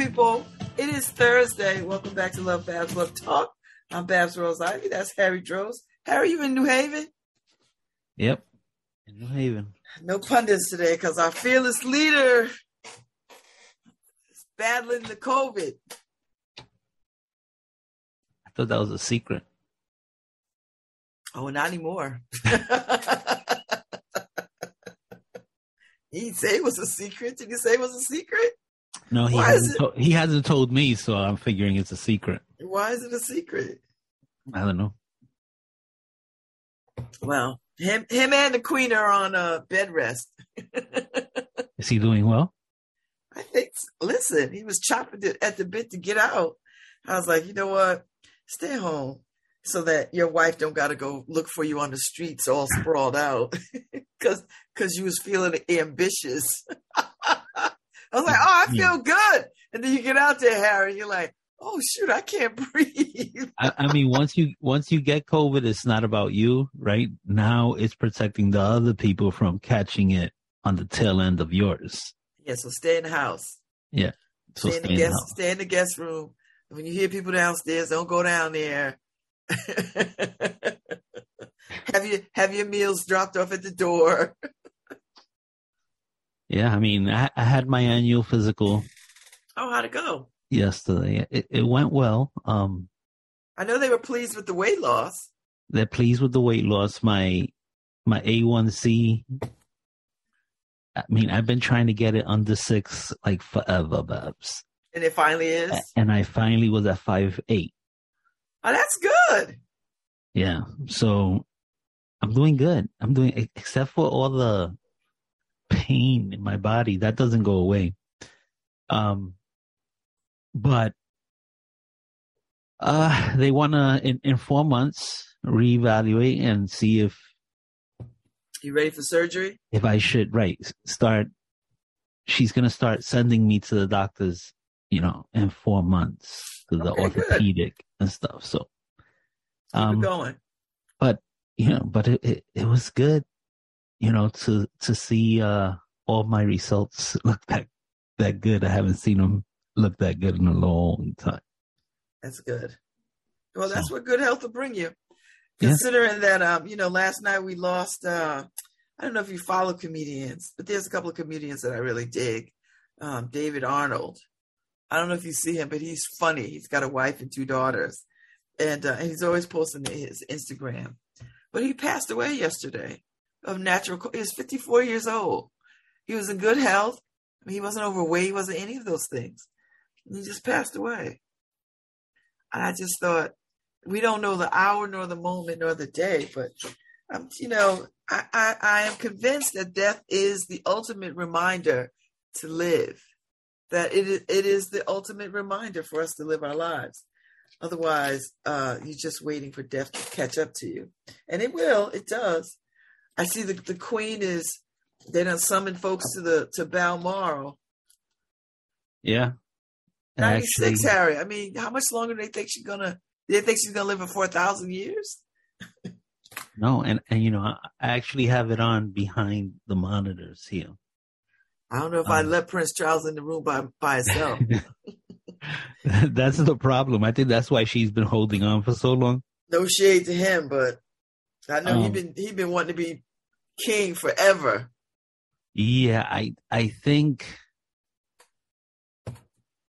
people. It is Thursday. Welcome back to Love Babs Love Talk. I'm Babs Rose Ivy. That's Harry Droz. Harry, you in New Haven? Yep, in New Haven. No pundits today because our fearless leader is battling the COVID. I thought that was a secret. Oh, not anymore. he say it was a secret. Did he say it was a secret? No, he Why hasn't. To- he hasn't told me, so I'm figuring it's a secret. Why is it a secret? I don't know. Well, him, him and the queen are on uh, bed rest. Is he doing well? I think. Listen, he was chopping it at the bit to get out. I was like, you know what? Stay home so that your wife don't got to go look for you on the streets all sprawled out because because you was feeling ambitious. I was like, oh, I feel good, and then you get out there, Harry. You're like, oh shoot, I can't breathe. I, I mean, once you once you get COVID, it's not about you, right? Now it's protecting the other people from catching it on the tail end of yours. yeah, so stay in the house. Yeah. So stay in the stay in the guest house. stay in the guest room. When you hear people downstairs, don't go down there. have you have your meals dropped off at the door? Yeah, I mean, I, I had my annual physical Oh, how'd it go? yesterday. It, it went well. Um, I know they were pleased with the weight loss. they're pleased with the weight loss. My my A1C. I mean, I've been trying to get it under six like forever, Babs. And it finally is. And I finally was at five eight. Oh, that's good. Yeah. So I'm doing good. I'm doing except for all the pain in my body that doesn't go away. Um, but uh, they want to in, in four months reevaluate and see if You ready for surgery? if I should right start. She's gonna start sending me to the doctors, you know, in four months to the Okay, good. orthopedic and stuff. So, Keep um, it going. But you know, but it, it, it was good, you know, to, to see, uh, all my results look that, that good. I haven't seen them look that good in a long time. That's good. Well, So- that's what good health will bring you. Yeah. Considering that, um, you know, last night we lost. uh I don't know if you follow comedians, but there's a couple of comedians that I really dig. Um, David Arnold. I don't know if you see him, but he's funny. He's got a wife and two daughters, and, uh, and he's always posting his Instagram. But he passed away yesterday of natural. He was 54 years old. He was in good health. He wasn't overweight. He wasn't any of those things. And he just passed away. And I just thought, we don't know the hour nor the moment nor the day, but um, you know, I, I, I am convinced that death is the ultimate reminder to live. That it is, it is the ultimate reminder for us to live our lives. Otherwise, uh, you're just waiting for death to catch up to you, and it will. It does. I see the the queen is. They done summoned folks to the to Balmoral. Yeah. Ninety six, Harry. I mean, how much longer do they think she's gonna? They think she's gonna live for four thousand years? No, and, and you know, I, I actually have it on behind the monitors here. I don't know if I Um, let Prince Charles in the room by by himself. that's the problem. I think that's why she's been holding on for so long. no shade to him, but I know he Um, been he been wanting to be king forever. Yeah, I I think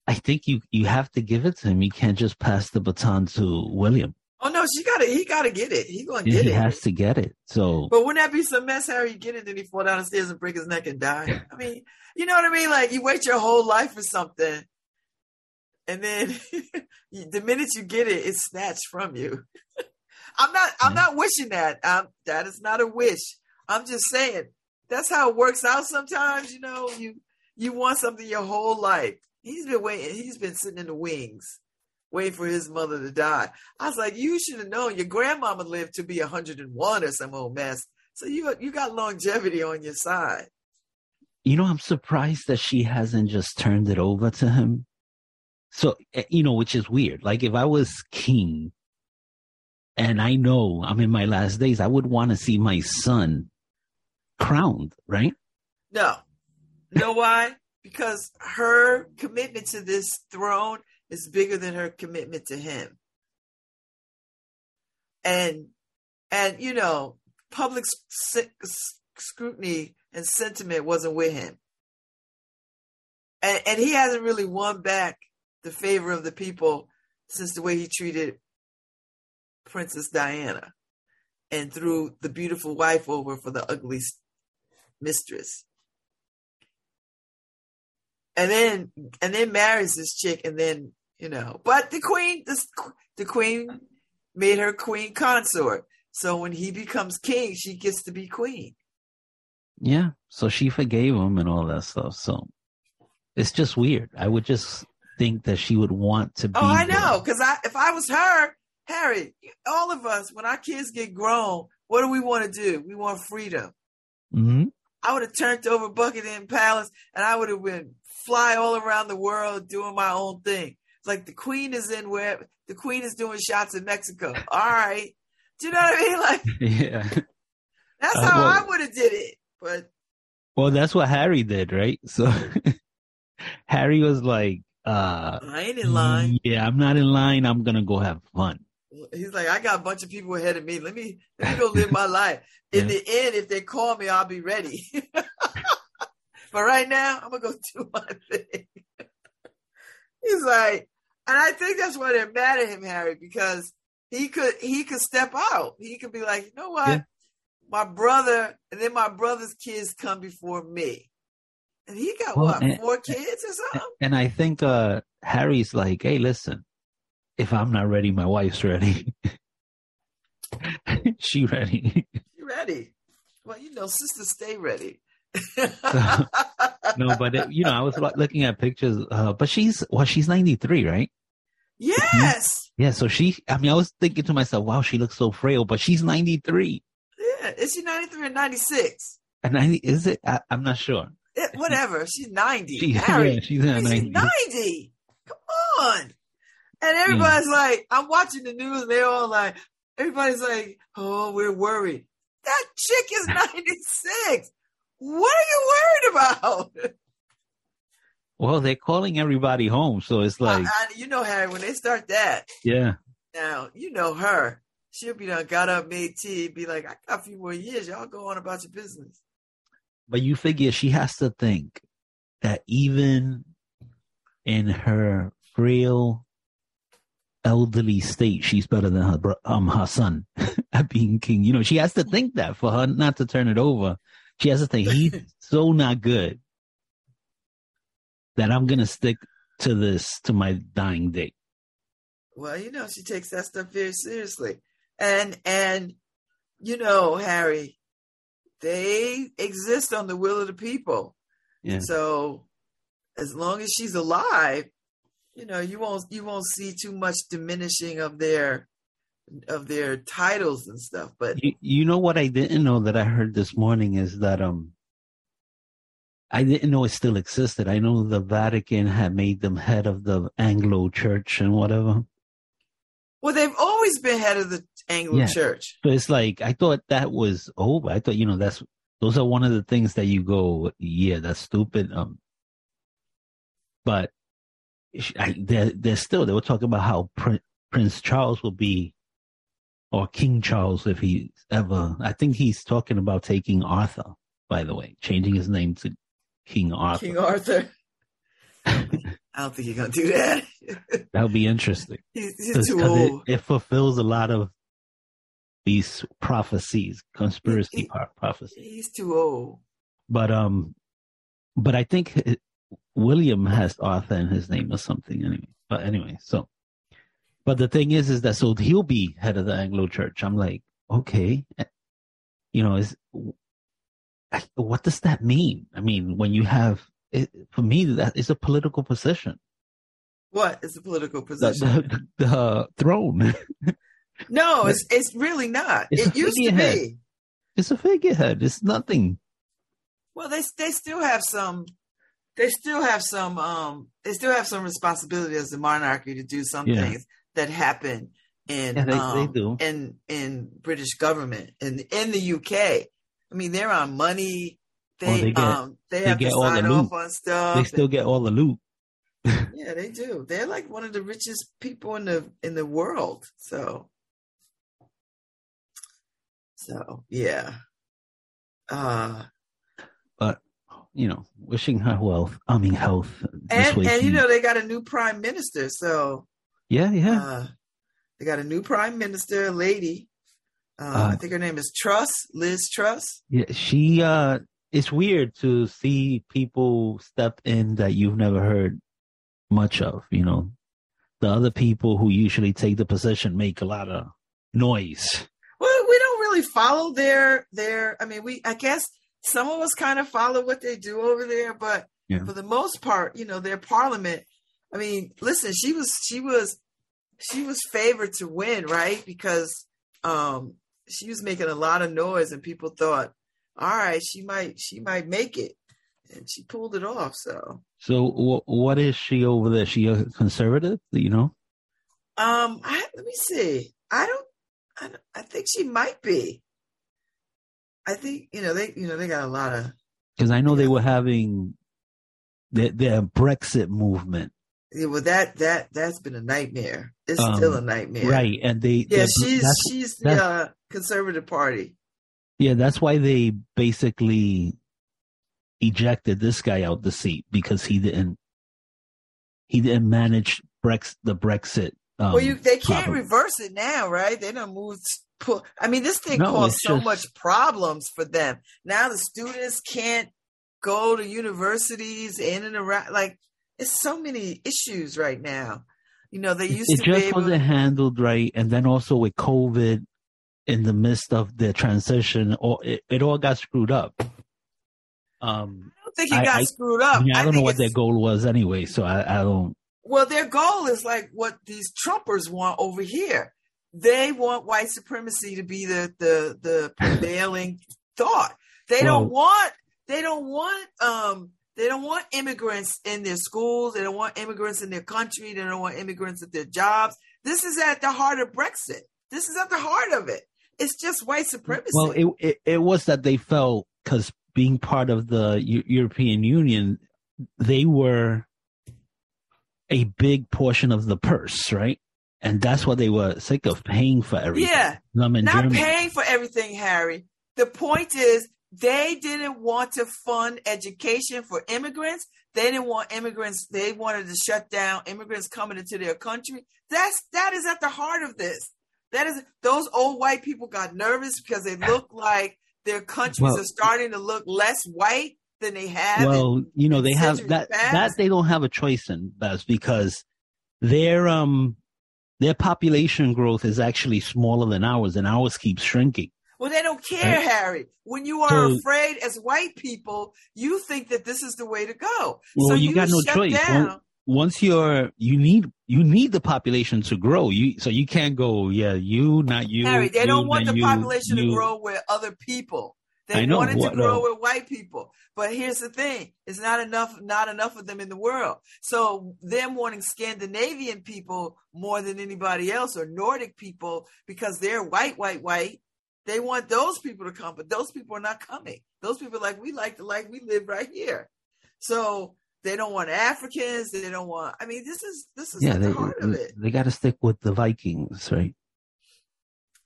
I think you you have to give it to him. You can't just pass the baton to William. Oh no, she got to He got to get it. He gonna He get it. He has to get it. So But wouldn't that be some mess, Harry? You get it, then he fall down the stairs and break his neck and die. I mean, you know what I mean? Like you wait your whole life for something, and then the minute you get it, it's snatched from you. I'm not. I'm not wishing that. Um, that is not a wish. I'm just saying that's how it works out. Sometimes, you know, you you want something your whole life. He's been waiting. He's been sitting in the wings, waiting for his mother to die. I was like, you should have known. Your grandmama lived to be 101 or some old mess. So you you got longevity on your side. you know, I'm surprised that she hasn't just turned it over to him. So eh, you know, which is weird. Like if I was king and I know I'm in my last days, I would want to see my son crowned, right? No, know why? because her commitment to this throne is bigger than her commitment to him. And and you know, public scrutiny and sentiment wasn't with him. And, and he hasn't really won back the favor of the people since the way he treated Princess Diana and threw the beautiful wife over for the ugly mistress. And then and then marries this chick and then, you know, but the queen this, the queen made her queen consort. So when he becomes king, she gets to be queen. Yeah. So she forgave him and all that stuff. So it's just weird. I would just think that she would want to be. Oh, I know. Because I, if I was her, Harry, all of us, when our kids get grown, what do we want to do? We want freedom. Mm-hmm. I would have turned over Buckingham Palace and I would have been fly all around the world doing my own thing. It's like the queen is in where the queen is doing shots in Mexico. All right. Do you know what I mean? Like, yeah. That's uh, how well, I would have did it. But well, that's what Harry did, right? So Harry was like, uh, I ain't in line. Yeah, I'm not in line. I'm gonna go have fun. He's like, I got a bunch of people ahead of me. Let me let me go live my life. In yeah. the end, if they call me, I'll be ready. but right now, I'm gonna go do my thing. He's like, and I think that's why they're mad at him, Harry, because he could he could step out. He could be like, you know what? Yeah. My brother, and then my brother's kids come before me. And he got well, what, and, four kids or something? And I think uh, Harry's like, hey, listen, if I'm not ready, my wife's ready. she ready. She ready. Well, you know, sisters stay ready. so, no, but it, you know, I was looking at pictures, uh, but she's well, she's 93, right? Yes. Yeah. So she, I mean, I was thinking to myself, wow, she looks so frail, but she's 93. Yeah. Is she 93 or 96? And 90, is it? I, am not sure. It, whatever. She's 90. She, yeah, she's 90. She's 90. Come on. And everybody's yeah. like, I'm watching the news and they're all like, everybody's like, oh, we're worried. That chick is 96. what are you worried about? Well, they're calling everybody home, so it's like I, I, you know, Harry. When they start that, yeah. Now you know her. She'll be done, got up, made tea, be like, "I got a few more years. Y'all go on about your business." But you figure she has to think that even in her frail, elderly state, she's better than her um her son at being king. You know, she has to think that for her not to turn it over. She has to think he's so not good that I'm gonna stick to this to my dying day. Well, you know, she takes that stuff very seriously. And and you know, Harry, they exist on the will of the people. Yeah. So as long as she's alive, you know, you won't you won't see too much diminishing of their of their titles and stuff. But you, you know what I didn't know that I heard this morning is that um I didn't know it still existed. I know the Vatican had made them head of the Anglo Church and whatever. Well, they've always been head of the Anglo yeah. Church. So it's like I thought that was over. I thought you know that's those are one of the things that you go, yeah, that's stupid. Um, but I, they're, they're still they were talking about how Prince Charles will be, or King Charles if he ever. I think he's talking about taking Arthur. By the way, changing his name to King Arthur. King Arthur. I don't think you're gonna do that. that would be interesting. He's, he's too old. It, it, fulfills a lot of these prophecies, conspiracy he, prophecies. He's too old. But um, but I think William has Arthur in his name or something. Anyway, but anyway, so. But the thing is, is that so he'll be head of the Anglo Church. I'm like, okay, you know, is what does that mean? I mean, when you have, it, for me, that is a political position. What is a political position? The, the, the throne. no, it's it's really not. It's it used to be. It's a figurehead. It's nothing. Well, they they still have some. They still have some. Um, they still have some responsibility as a monarchy to do some yeah. things that happen in yeah, they, um, they in in British government and in, in the UK. I mean, they're on money. they, they get- um they have get to all the sign loot. off on stuff. They and- still get all the loot. yeah, they do. They're like one of the richest people in the in the world. So, so yeah. Uh, You know, wishing her wealth. I mean, health. and and you know they got a new prime minister. So yeah, yeah. uh, they got a new prime minister, a lady. Uh, I Uh, think her name is Truss, Liz Truss. Yeah, she uh it's weird to see people step in that you've never heard much of, you know. The other people who usually take the position make a lot of noise. Well, we don't really follow their their. I mean, we I guess some of us kind of follow what they do over there, but Yeah. for the most part, you know, their parliament. I mean, listen, she was she was she was favored to win, right? Because um she was making a lot of noise, and people thought, all right, she might she might make it, and she pulled it off. So, So wh- what is she over there? She a conservative, you know? um, I, let me see. I don't, I don't. I think she might be. I think you know they you know they got a lot of Because I know they were having their, their Brexit movement, Yeah, well, that that that's been a nightmare. It's Um, still a nightmare, right? And they, Yeah, she's that's, she's the uh, conservative party. yeah, that's why they basically ejected this guy out the seat because he didn't he didn't manage Brex the Brexit. Um, well, you they can't properly. reverse it now, right? They don't move. Put, I mean, this thing No, caused so just- much problems for them. Now the students can't go to universities in and around. Like, it's so many issues right now. You know, they used it to be just wasn't handled right, and then also with COVID in the midst of the transition, or it, it all got screwed up. Um, I don't think it I- got I- screwed up. I, mean, I don't know what their goal was anyway, so I, I don't. Well, their goal is like what these Trumpers want over here. They want white supremacy to be the the the prevailing thought. They don't want they don't want um they don't want immigrants in their schools. They don't want immigrants in their country. They don't want immigrants at their jobs. This is at the heart of Brexit. This is at the heart of it. It's just white supremacy. Well, it, it it was that they felt because being part of the Eu- European Union, they were a big portion of the purse, right? And that's what they were sick of paying for everything. yeah, not Germany. paying for everything, Harry. The point is they didn't want to fund education for immigrants. They didn't want immigrants. They wanted to shut down immigrants coming into their country. That's that is at the heart of this. That is those old white people got nervous because they look like their countries Well- are starting to look less white than they have. in- well, you know, they have that past. that they don't have a choice in Babs because their um their population growth is actually smaller than ours, and ours keeps shrinking. Well, they don't care, Right. Harry. When you are So- afraid as white people, you think that this is the way to go. Well, so you got no choice. Down. Once you're you need you need the population to grow. You so you can't go, yeah, you not you. Harry, they you, don't want the you, population you. to grow with other people. They know, want it to grow no. with white people. But here's the thing: it's not enough. Not enough of them in the world. So them wanting Scandinavian people more than anybody else, or Nordic people, because they're white, white, white. They want those people to come, but those people are not coming. Those people are like we like the like we live right here. So they don't want Africans. They don't want. I mean, this is this is Yeah, at they heart of it. they got to stick with the Vikings, right?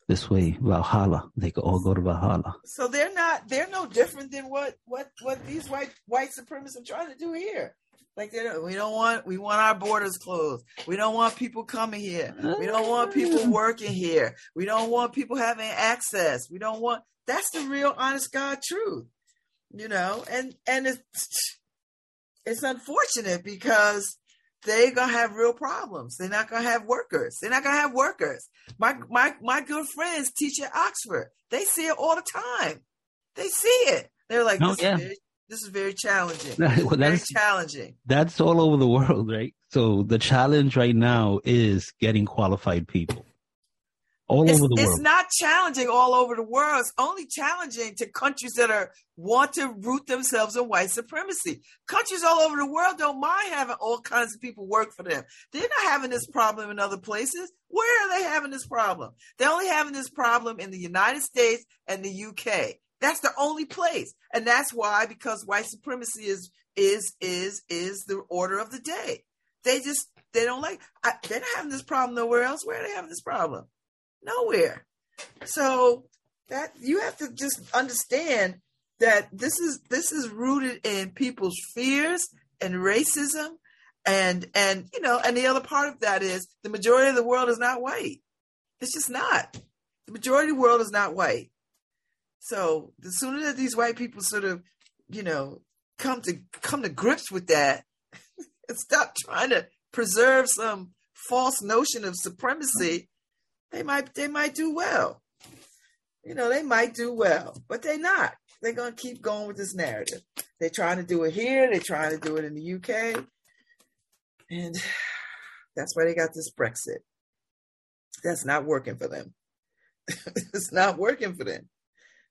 This way, Valhalla. They could all oh, go to Valhalla. So they're not they're no different than what what what these white white supremacists are trying to do here. Like they don't, we don't want we want our borders closed. We don't want people coming here. We don't want people mm. working here. We don't want people having access. We don't want that's the real honest God truth. You know, and and it's it's unfortunate because they're gonna have real problems. They're not gonna have workers. They're not gonna have workers. My my my good friends teach at Oxford. They see it all the time. They see it. They're like, Oh, this, yeah. is very, this is very challenging. Well, Very challenging. that's all over the world, right? So the challenge right now is getting qualified people all It's, over the it's not challenging all over the world. It's only challenging to countries that are want to root themselves in white supremacy. Countries all over the world don't mind having all kinds of people work for them. They're not having this problem in other places. Where are they having this problem? They're only having this problem in the United States and the UK. That's the only place. And that's why, because white supremacy is is is is the order of the day. They just they don't like I, they're not having this problem nowhere else. Where are they having this problem? Nowhere. So that you have to just understand that this is this is rooted in people's fears and racism and and you know and the other part of that is the majority of the world is not white. It's just not. The majority of the world is not white. So the sooner that these white people sort of you know come to come to grips with that and stop trying to preserve some false notion of supremacy they might they might do well you know they might do well but they're not they're to keep going with this narrative they're trying to do it here they're trying to do it in the uk and that's why they got this Brexit. That's not working for them. it's not working for them.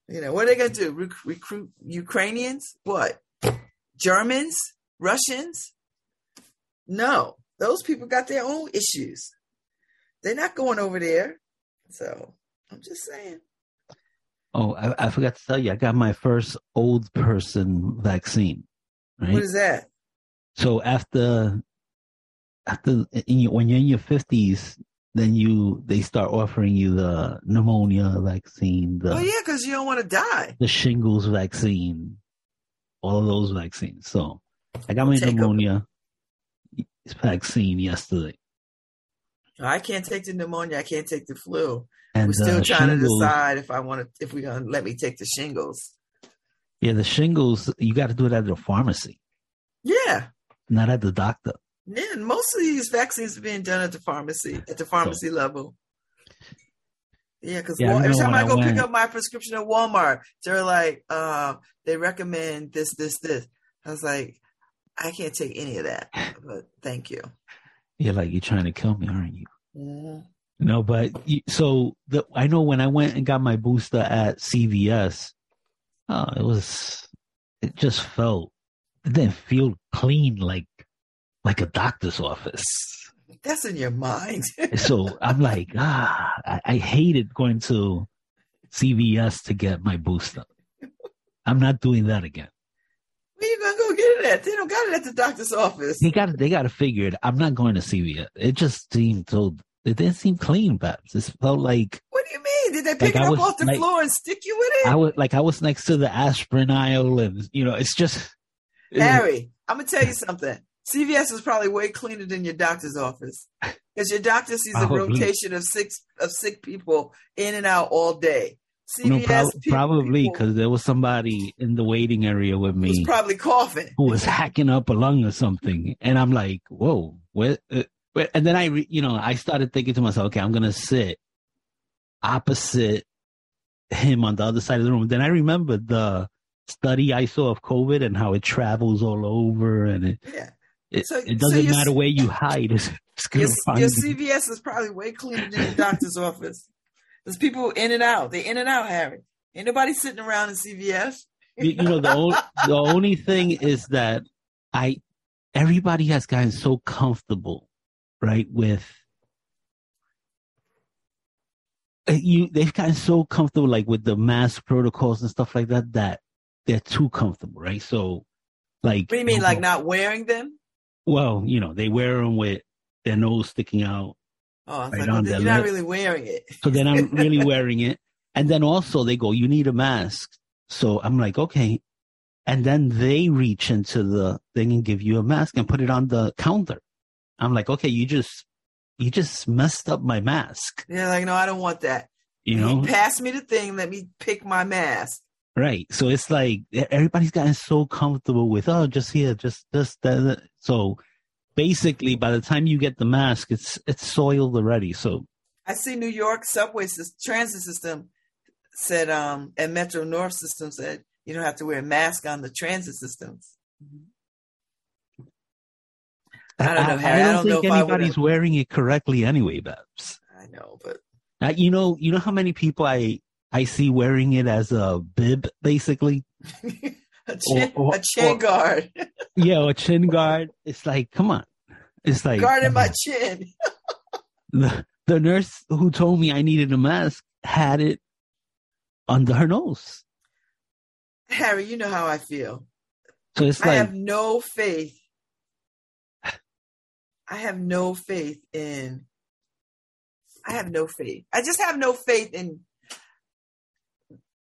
You know, what are they to do? Rec- recruit Ukrainians? What? Germans? Russians? No, those people got their own issues. They're not going over there. So I'm just saying. Oh, I, I forgot to tell you, I got my first old person vaccine. Right? What is that? So after after your, when you're in your fifties, then you they start offering you the pneumonia vaccine. The, oh yeah, because you don't want to die. The shingles vaccine, all of those vaccines. So I got my take pneumonia vaccine yesterday. I can't take the pneumonia. I can't take the flu. And We're still trying shingles, to decide if I want to, if we're gonna let me take the shingles. Yeah, the shingles you got to do it at the pharmacy. Yeah, not at the doctor. Yeah, most of these vaccines are being done at the pharmacy, at the pharmacy so, level. Yeah, because yeah, every time I go I pick up my prescription at Walmart, they're like, uh, they recommend this, this, this. I was like, I can't take any of that, but thank you. You're like, you're trying to kill me, aren't you? Mm-hmm. No, but so the, I know when I went and got my booster at CVS, uh, it was, it just felt, it didn't feel clean like like a doctor's office. That's in your mind. so I'm like, ah, I, I hated going to CVS to get my booster. I'm not doing that again. Where you gonna go get it at? They don't got it at the doctor's office. They got They got to figure it. I'm not going to CVS. It just seemed so. It didn't seem clean, Babs. It felt like. What do you mean? Did they pick like it up was, off the like, floor and stick you with it? I was like, I was next to the aspirin aisle, and you know, it's just. Harry, I'm gonna tell you something. CVS is probably way cleaner than your doctor's office because your doctor sees a rotation of six of sick people in and out all day. No, probably because there was somebody in the waiting area with me, was probably coughing, who was hacking up a lung or something, and I'm like, "Whoa, what?" Uh, and then I, re, you know, I started thinking to myself, "Okay, I'm gonna sit opposite him on the other side of the room." Then I remembered the study I saw of COVID and how it travels all over, and it, yeah. It, so, it doesn't so matter where you hide. It's, it's your, your CVS is probably way cleaner than the doctor's office. There's people in and out. They in and out, Harry. Ain't nobody sitting around in CVS. you, you know the only the only thing is that I everybody has gotten so comfortable, right? With uh, you, they've gotten so comfortable, like with the mask protocols and stuff like that, that they're too comfortable, right? So, like, what do you mean, like not wearing them? Well, you know, they wear them with their nose sticking out. Oh, right like, well, you're not really wearing it. so then I'm really wearing it. And then also they go, you need a mask. So I'm like, okay. And then they reach into the thing and give you a mask and put it on the counter. I'm like, okay, you just, you just messed up my mask. Yeah, like, no, I don't want that. You know, pass me the thing. Let me pick my mask. Right. So it's like everybody's gotten so comfortable with, oh, just here, just this, that. So basically, by the time you get the mask, it's it's soiled already. So I see New York subway transit system said, um, and Metro North system said you don't have to wear a mask on the transit systems. I don't know. Harry. I, don't, I don't think anybody's wearing it correctly anyway, Babs. I know, but uh, you know, you know how many people I I see wearing it as a bib, basically. a chin, or, or, a chin or, guard. yeah, a chin guard. It's like, come on. It's like guarding my chin. the the nurse who told me I needed a mask had it under her nose. Harry, you know how I feel. So it's like, I have no faith. I have no faith in. I have no faith. I just have no faith in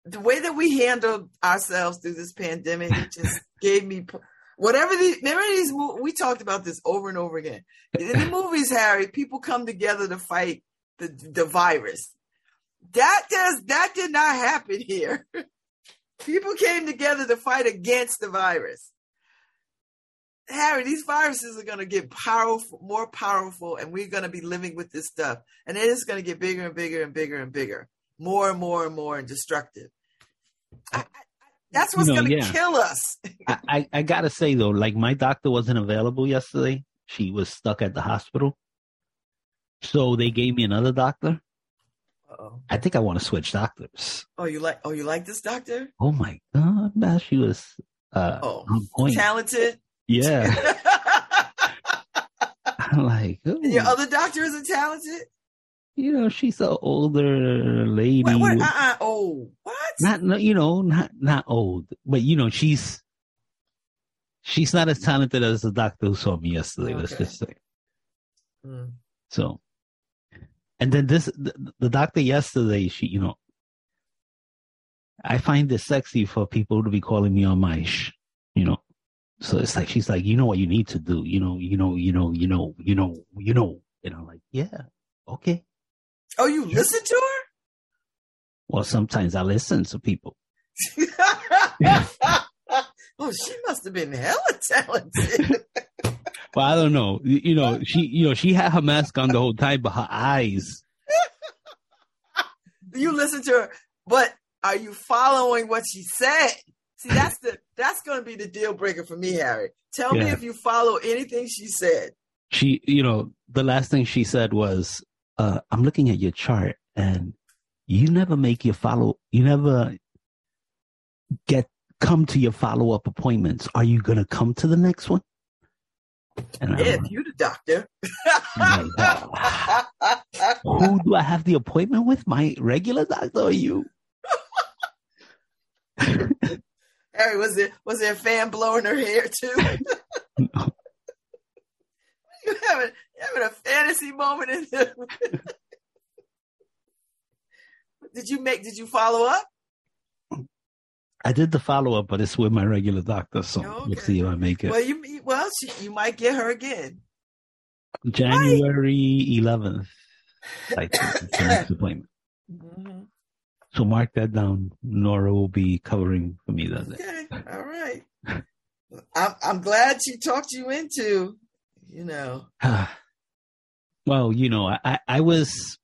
the way that we handled ourselves through this pandemic. It just gave me whatever these. Remember these? We talked about this over and over again. In the movies, Harry, people come together to fight the the virus. That does that did not happen here. People came together to fight against the virus. Harry, these viruses are going to get powerful, more powerful, and we're going to be living with this stuff. And it is going to get bigger and bigger and bigger and bigger, more and more and more and destructive. I, that's what's You know, going to yeah. kill us. I, I, I gotta say though, like my doctor wasn't available yesterday. She was stuck at the hospital. So they gave me another doctor. Uh-oh. I think I want to switch doctors. Oh, you like? Oh, you like this doctor? Oh my god, man, she was uh Oh, talented. Yeah. I'm like, ooh, And your other doctor isn't talented. You know, she's an older lady. What? what uh-uh. Oh, what? not no, you know, not not old, but you know, she's she's not as talented as the doctor who saw me yesterday. Let's just say. Mm. So, and then this, the, the doctor yesterday, she, you know, I find it sexy for people to be calling me on my, sh, you know. So it's like she's like, you know what you need to do, you know, you know, you know, you know, you know, you know, and I'm like, yeah, okay. Oh, you listen to her? Well, sometimes I listen to people. oh, she must have been hella talented. Well, I don't know, you, know, she, you know, she had her mask on the whole time, but her eyes, you listen to her, but are you following what she said? See, that's the that's going to be the deal breaker for me, Harry. Tell me if you follow anything she said. she, you know, the last thing she said was, uh, I'm looking at your chart and you never make your follow, you never get, come to your follow up appointments. Are you going to come to the next one? And like, you the doctor. Who do I have the appointment with? My regular doctor or you? Harry, was there was there a fan blowing her hair too? No. you you having a fantasy moment in there? did you make did you follow up? I did the follow up, but it's with my regular doctor. So Oh, we'll see if I make it. Well, you well she, you might get her again. January 11th. I think it's the next appointment. Mhm. So mark that down. Nora will be covering for me that day. Okay, all right. I'm I'm glad she talked you into, you know. well, you know, I, I, was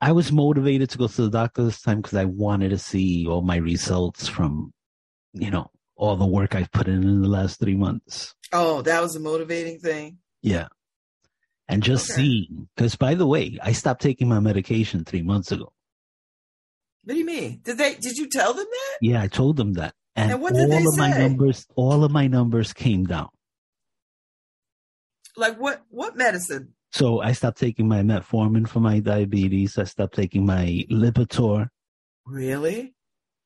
I was motivated to go to the doctor this time because I wanted to see all my results from, you know, all the work I've put in in the last three months. Oh, that was a motivating thing. Yeah. And just Okay. seeing, because by the way, I stopped taking my medication three months ago. What do you mean? Did they? Did you tell them that? Yeah, I told them that. And, And what did all they of my numbers, all of my numbers came down. Like what? What medicine? So I stopped taking my metformin for my diabetes. I stopped taking my Lipitor, Really?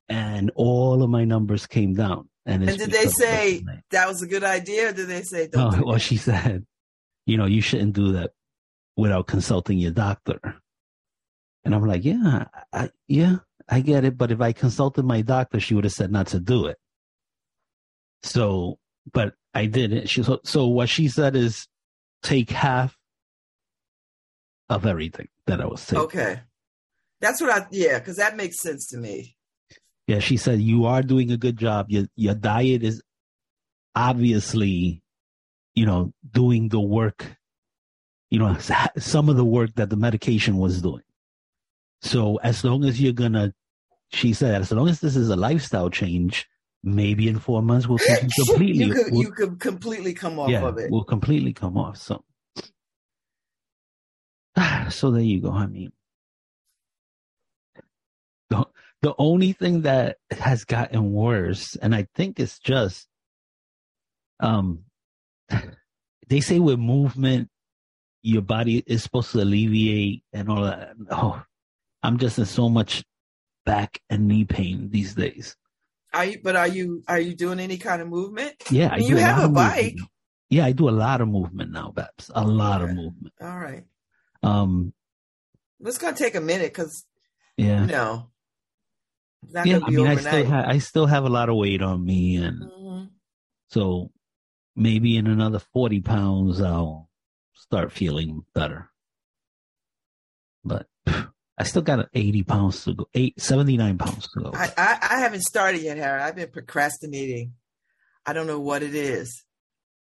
and all of my numbers came down. And, And did they say that was a good idea? Or did they say don't? do well, she said, you know, you shouldn't do that without consulting your doctor. And I'm like, yeah, I, yeah, I get it. But if I consulted my doctor, she would have said not to do it. So, but I didn't. She, so, so what she said is take half of everything that I was taking. Okay, that's what I. Yeah, because that makes sense to me. Yeah, she said you are doing a good job. Your your diet is obviously, you know, doing the work. You know, some of the work that the medication was doing. So as long as you're gonna, she said, as long as this is a lifestyle change, maybe in four months we'll completely. you could we'll- you could completely come off yeah, of it. we'll completely come off. So, so there you go. I mean, the the only thing that has gotten worse, and I think it's just, um, they say with movement, your body is supposed to alleviate and all that. Oh, I'm just in so much back and knee pain these days. Are you? But are you? Are you doing any kind of movement? Yeah, I mean, you have a bike. Movement. Yeah, I do a lot of movement now, Babs. A lot Okay. of movement. All right. Um, It's gonna take a minute because yeah, you know, yeah. I mean, I still have I still have a lot of weight on me, and Mhm. so maybe in another forty pounds I'll start feeling better. But I still got 80 pounds to go, eight, 79 pounds to go. I, I I haven't started yet, Harry. I've been procrastinating. I don't know what it is.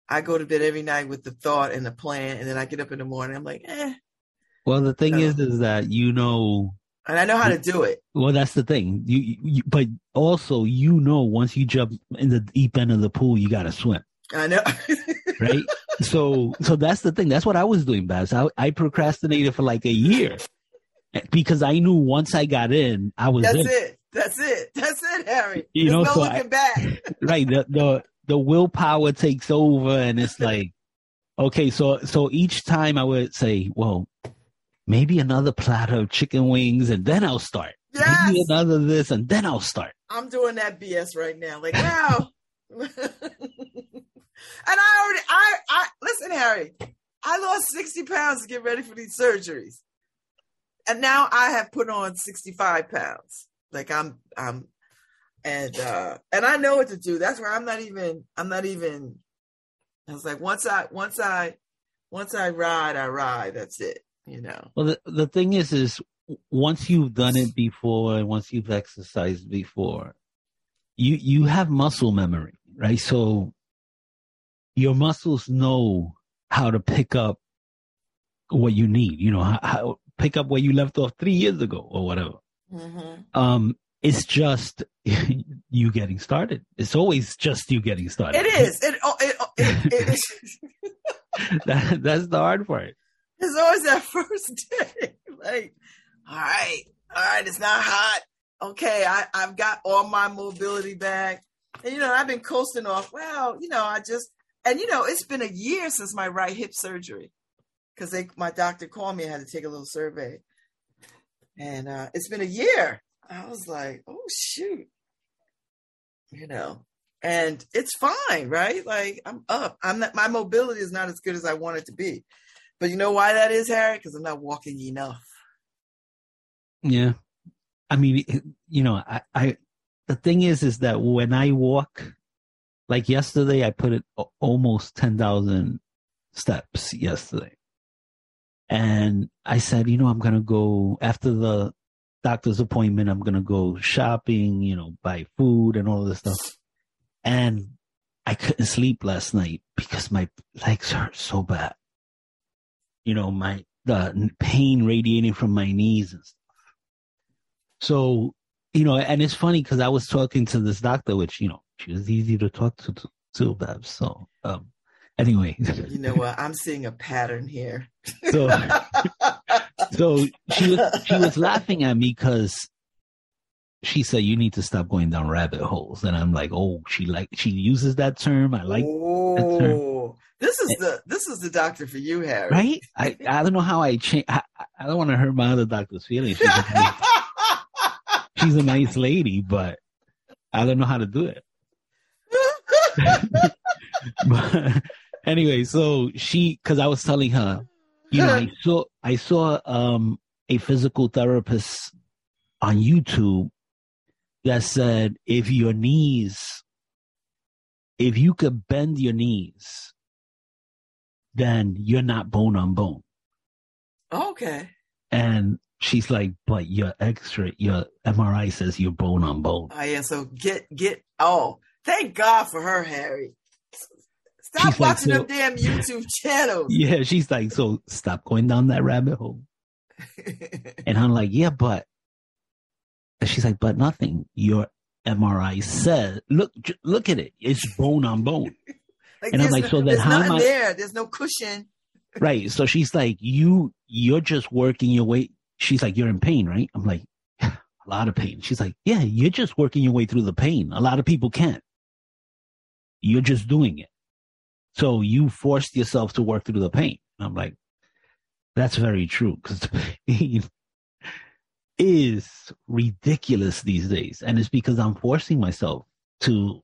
I go to bed every night with the thought and the plan, and then I get up in the morning. I'm like, eh, well, the thing No. is, is that you know, and I know how to do it. well, that's the thing. You, you, but also, you know, once you jump in the deep end of the pool, you got to swim, I know. right? so, so that's the thing. That's what I was doing, Babs. I, I procrastinated for like a year because I knew once I got in, I was That's in. it. That's it. That's it, Harry. You There's know, no so I- looking back. right the, the the willpower takes over and it's like okay so so each time i would say well maybe another platter of chicken wings and then i'll start Yes, maybe another this and then i'll start I'm doing that BS right now. Like, wow. and I already, I, I listen, Harry. I lost 60 pounds to get ready for these surgeries, and now I have put on 65 pounds. Like I'm, I'm, and uh, and I know what to do. That's where I'm not even, I'm not even. I was like, once I, once I, once I ride, I ride. That's it. You know. well the, the thing is is once you've done it before and once you've exercised before you you have muscle memory right so your muscles know how to pick up what you need you know how, how pick up where you left off three years ago or whatever Mhm. um it's just you getting started it's always just you getting started It is. It, oh, it, oh, it, it, it, that, that's the hard part It's always that first day. like, all right, all right, it's not hot. Okay, I, I've got all my mobility back. And you know, I've been coasting off. Well, you know, I just and you know, it's been a year since my right hip surgery. Because they my doctor called me, I had to take a little survey. And uh it's been a year. I was like, oh shoot. You know, and it's fine, right? Like I'm up. I'm not my mobility is not as good as I want it to be. But you know why that is, Harry? Because I'm not walking enough. yeah i mean you know i i the thing is is that when i walk like yesterday i put it almost 10,000 steps yesterday and i said you know i'm going to go after the doctor's appointment i'm going to go shopping you know buy food and all this stuff and i couldn't sleep last night because my legs hurt so bad you know my the pain radiating from my knees and stuff so you know and it's funny because i was talking to this doctor which you know she was easy to talk to to, to Babs. so um anyway. You know what? I'm seeing a pattern here. so so she was she was laughing at me because she said you need to stop going down rabbit holes. And i'm like oh she like she uses that term. I like oh, this is the this is the doctor for you, Harry. right? I i don't know how i change I, I don't want to hurt my other doctor's feelings. She's a, nice, she's a nice lady but i don't know how to do it. But anyway so she because i was telling her you know i saw i saw um a physical therapist on youtube that said if your knees if you could bend your knees then you're not bone on bone okay. and she's like but your x-ray your mri says you're bone on bone Oh yeah. So get get. Oh, thank God for her, Harry. Stop She's like, watching so- them damn YouTube channels. yeah she's like so stop going down that rabbit hole And I'm like, yeah, but and she's like, but nothing. Your MRI says, look, j- look at it. It's bone on bone. Like, And I'm like, no- so then how am I- there? There's no cushion. right. So she's like, you, you're just working your way. She's like, you're in pain, right? I'm like, a lot of pain. She's like, yeah, you're just working your way through the pain. A lot of people can't. You're just doing it. So you forced yourself to work through the pain. I'm like, that's very true. Cause the pain, is ridiculous these days. And it's because I'm forcing myself to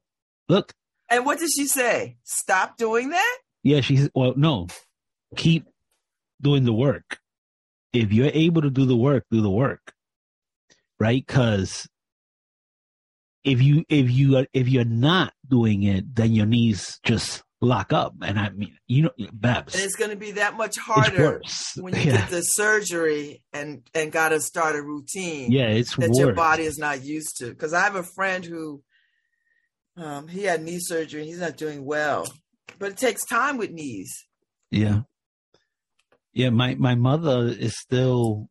look. And what did she say? Stop doing that? Yeah, she's, well, no, keep doing the work. If you're able to do the work, do the work. Right? Cause if you, if you, are, if you're not doing it, then your knees just lock up. And I mean, you know, Babs. And it's going to be that much harder when you yeah. get the surgery and and got to start a routine. Yeah, it's that worse. your body is not used to. Because I have a friend who, um, he had knee surgery. He's not doing well, but it takes time with knees. Yeah, yeah. My my mother is still.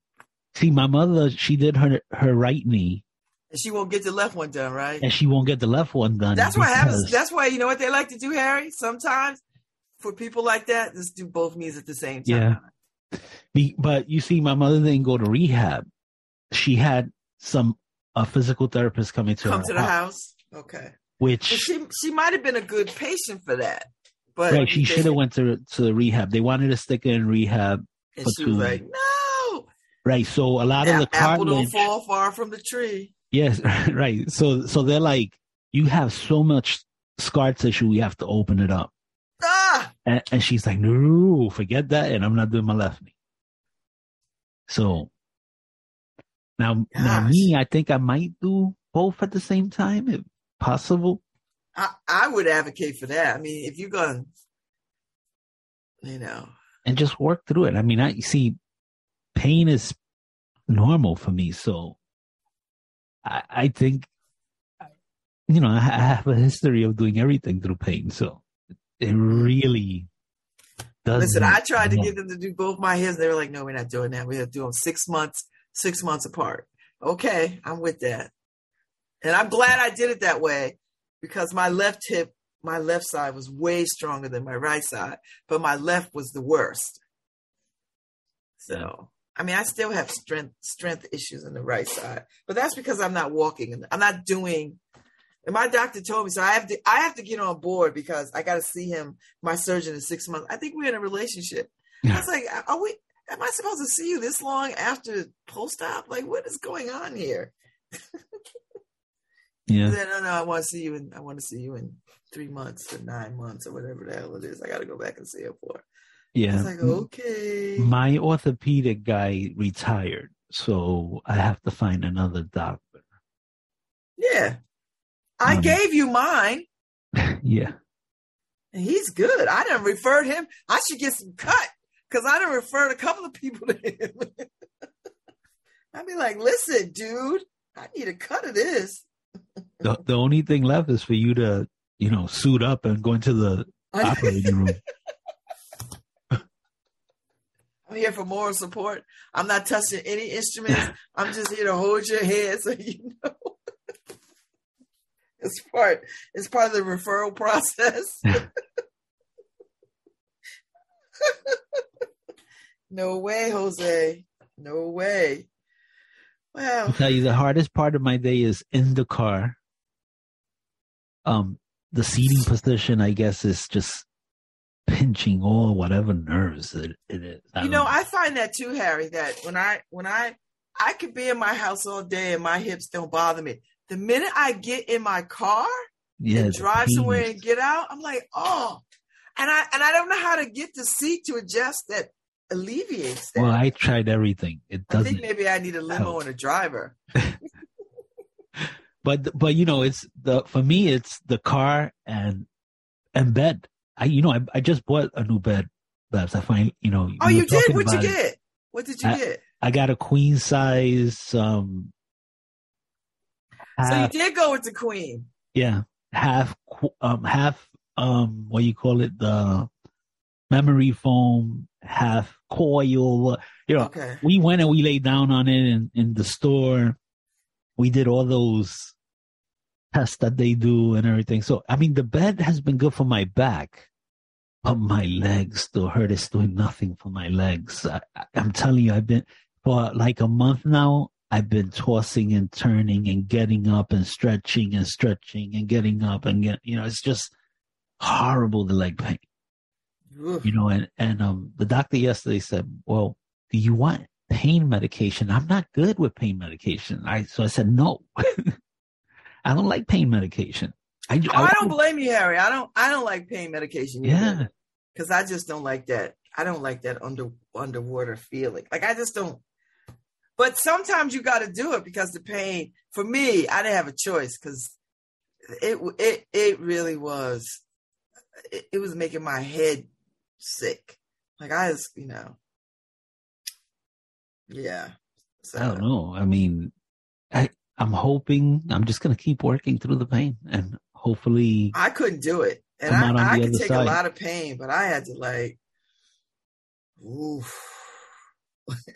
See, my mother, she did her her right knee and she won't get the left one done, right? And she won't get the left one done. That's what happens. That's why you know what they like to do, Harry. Sometimes for people like that, just do both knees at the same time. Yeah. But you see, my mother didn't go to rehab. She had some a physical therapist coming to her. come to the house. house. Okay. Which she she might have been a good patient for that. But right, she should have went to to the rehab. They wanted to stick her in rehab. And she was like, no. Right. So a lot of the apple don't fall far from the tree. Yes, right. So so they're like, you have so much scar tissue, we have to open it up. Ah! And, and she's like, no, forget that, and I'm not doing my left knee. So now, Gosh. now me, I think I might do both at the same time, if possible. I, I would advocate for that. I mean, if you're going, you know, and just work through it. I mean, I see, pain is normal for me, so I, I think, you know, I have a history of doing everything through pain. So it really does. Listen, I tried to get them to do both my hips. They were like, no, we're not doing that. We have to do them six months, six months apart. Okay, I'm with that. And I'm glad I did it that way because my left hip, my left side was way stronger than my right side, but my left was the worst. So I mean, I still have strength strength issues on the right side, but that's because I'm not walking. And I'm not doing. And my doctor told me so. I have to. I have to get on board because I got to see him, my surgeon, in six months. I think we're in a relationship. Yeah. I was like, are we? Am I supposed to see you this long after post op? Like, what is going on here? yeah. Then, no, no, I want to see you in. I want to see you in three months or nine months or whatever the hell it is. I got to go back and see him for. Yeah. like, okay. My orthopedic guy retired, so I have to find another doctor. Yeah. I um, gave you mine. yeah. And he's good. I didn't refer him. I should get some cut because I didn't refer a couple of people to him. I'd be like, listen, dude, I need a cut of this. the the only thing left is for you to, you know, suit up and go into the operating room. I'm here for moral support. I'm not touching any instruments. I'm just here to hold your hand so you know. it's part it's part of the referral process. no way, Jose. No way. Well, I'll tell you the hardest part of my day is in the car. Um, the seating position, I guess, is just pinching all whatever nerves it, it is. I you know, know, I find that too, Harry. That when I when I I could be in my house all day and my hips don't bother me. The minute I get in my car yeah, and drive somewhere and get out, I'm like, oh, and I and I don't know how to get the seat to adjust that alleviates that. Well, I tried everything. It doesn't. I think maybe I need a limo help. and a driver. but but you know, it's the for me, it's the car and and bed. I you know I I just bought a new bed, Babs. I find you know. Oh, you did? What'd you get? What did you I, get? I got a queen size. Um. Half, so you did go with the queen. Yeah, half um half um what you call it the memory foam half coil. You know, okay. we went and we laid down on it in in the store. We did all those tests that they do and everything. So I mean, the bed has been good for my back but my legs still hurt. It's doing nothing for my legs. I, am telling you, I've been for like a month now. I've been tossing and turning and getting up and stretching and stretching and getting up and get. You know, it's just horrible the leg pain. Oof. You know, and and um, the doctor yesterday said, "Well, do you want pain medication. I'm not good with pain medication. I so I said no. I don't like pain medication. I, oh, I, I, don't blame you, Harry. I don't. I don't like pain medication. Either, yeah, because I just don't like that. I don't like that under underwater feeling. Like I just don't. But sometimes you got to do it because the pain. For me, I didn't have a choice because it it it really was. It, it was making my head sick. Like I was, you know. Yeah. So. I don't know. I mean, I I'm hoping I'm just gonna keep working through the pain and hopefully I couldn't do it. And I, I could take side. a lot of pain, but I had to like oof.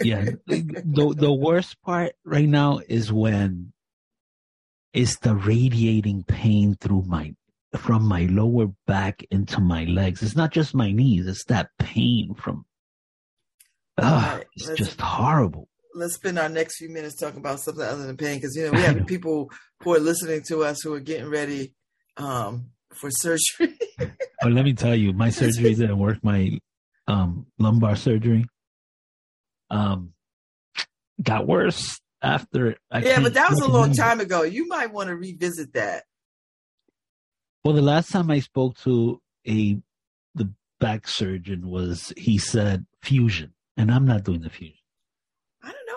yeah. The the worst part right now is when it's the radiating pain through my from my lower back into my legs. It's not just my knees, it's that pain from uh, right, it's just horrible. Let's spend our next few minutes talking about something other than pain because you know we have people who are listening to us who are getting ready um, for surgery. oh, let me tell you, my surgery didn't work. My um, lumbar surgery um, got worse after. I yeah, but that was a long time ago. You might want to revisit that. Well, the last time I spoke to a the back surgeon was he said fusion, and I'm not doing the fusion.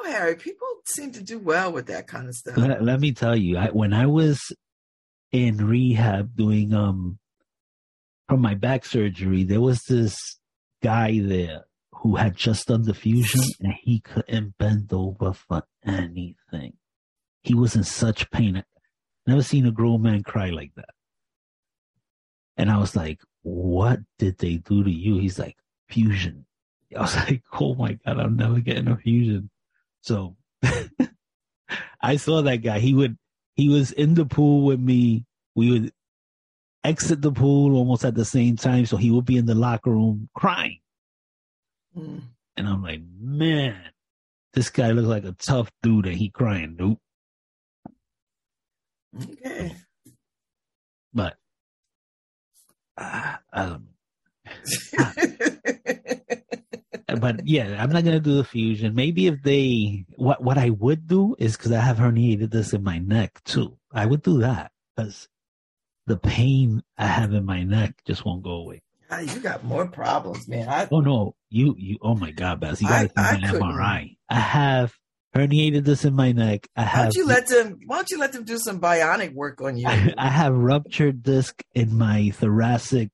I Harry. People seem to do well with that kind of stuff. Let, let me tell you, I, when I was in rehab doing um from my back surgery, there was this guy there who had just done the fusion and he couldn't bend over for anything. He was in such pain. Never seen a grown man cry like that. And I was like, what did they do to you? He's like, fusion. I was like, oh my God, I'm never getting a fusion. So I saw that guy. He would, he was in the pool with me. We would exit the pool almost at the same time. So he would be in the locker room crying. Mm. And I'm like, man, this guy looks like a tough dude and he crying. Nope. Okay. But uh, I don't know. but yeah, I'm not gonna do the fusion. Maybe if they, what what I would do is because I have herniated discs in my neck too. I would do that because the pain I have in my neck just won't go away. Ah, you got more problems, man. I, oh no, you you. Oh my God, Bess, you got to an MRI. I have herniated discs in my neck. I have. Why don't you let them? Why don't you let them do some bionic work on you? I, I have ruptured disc in my thoracic.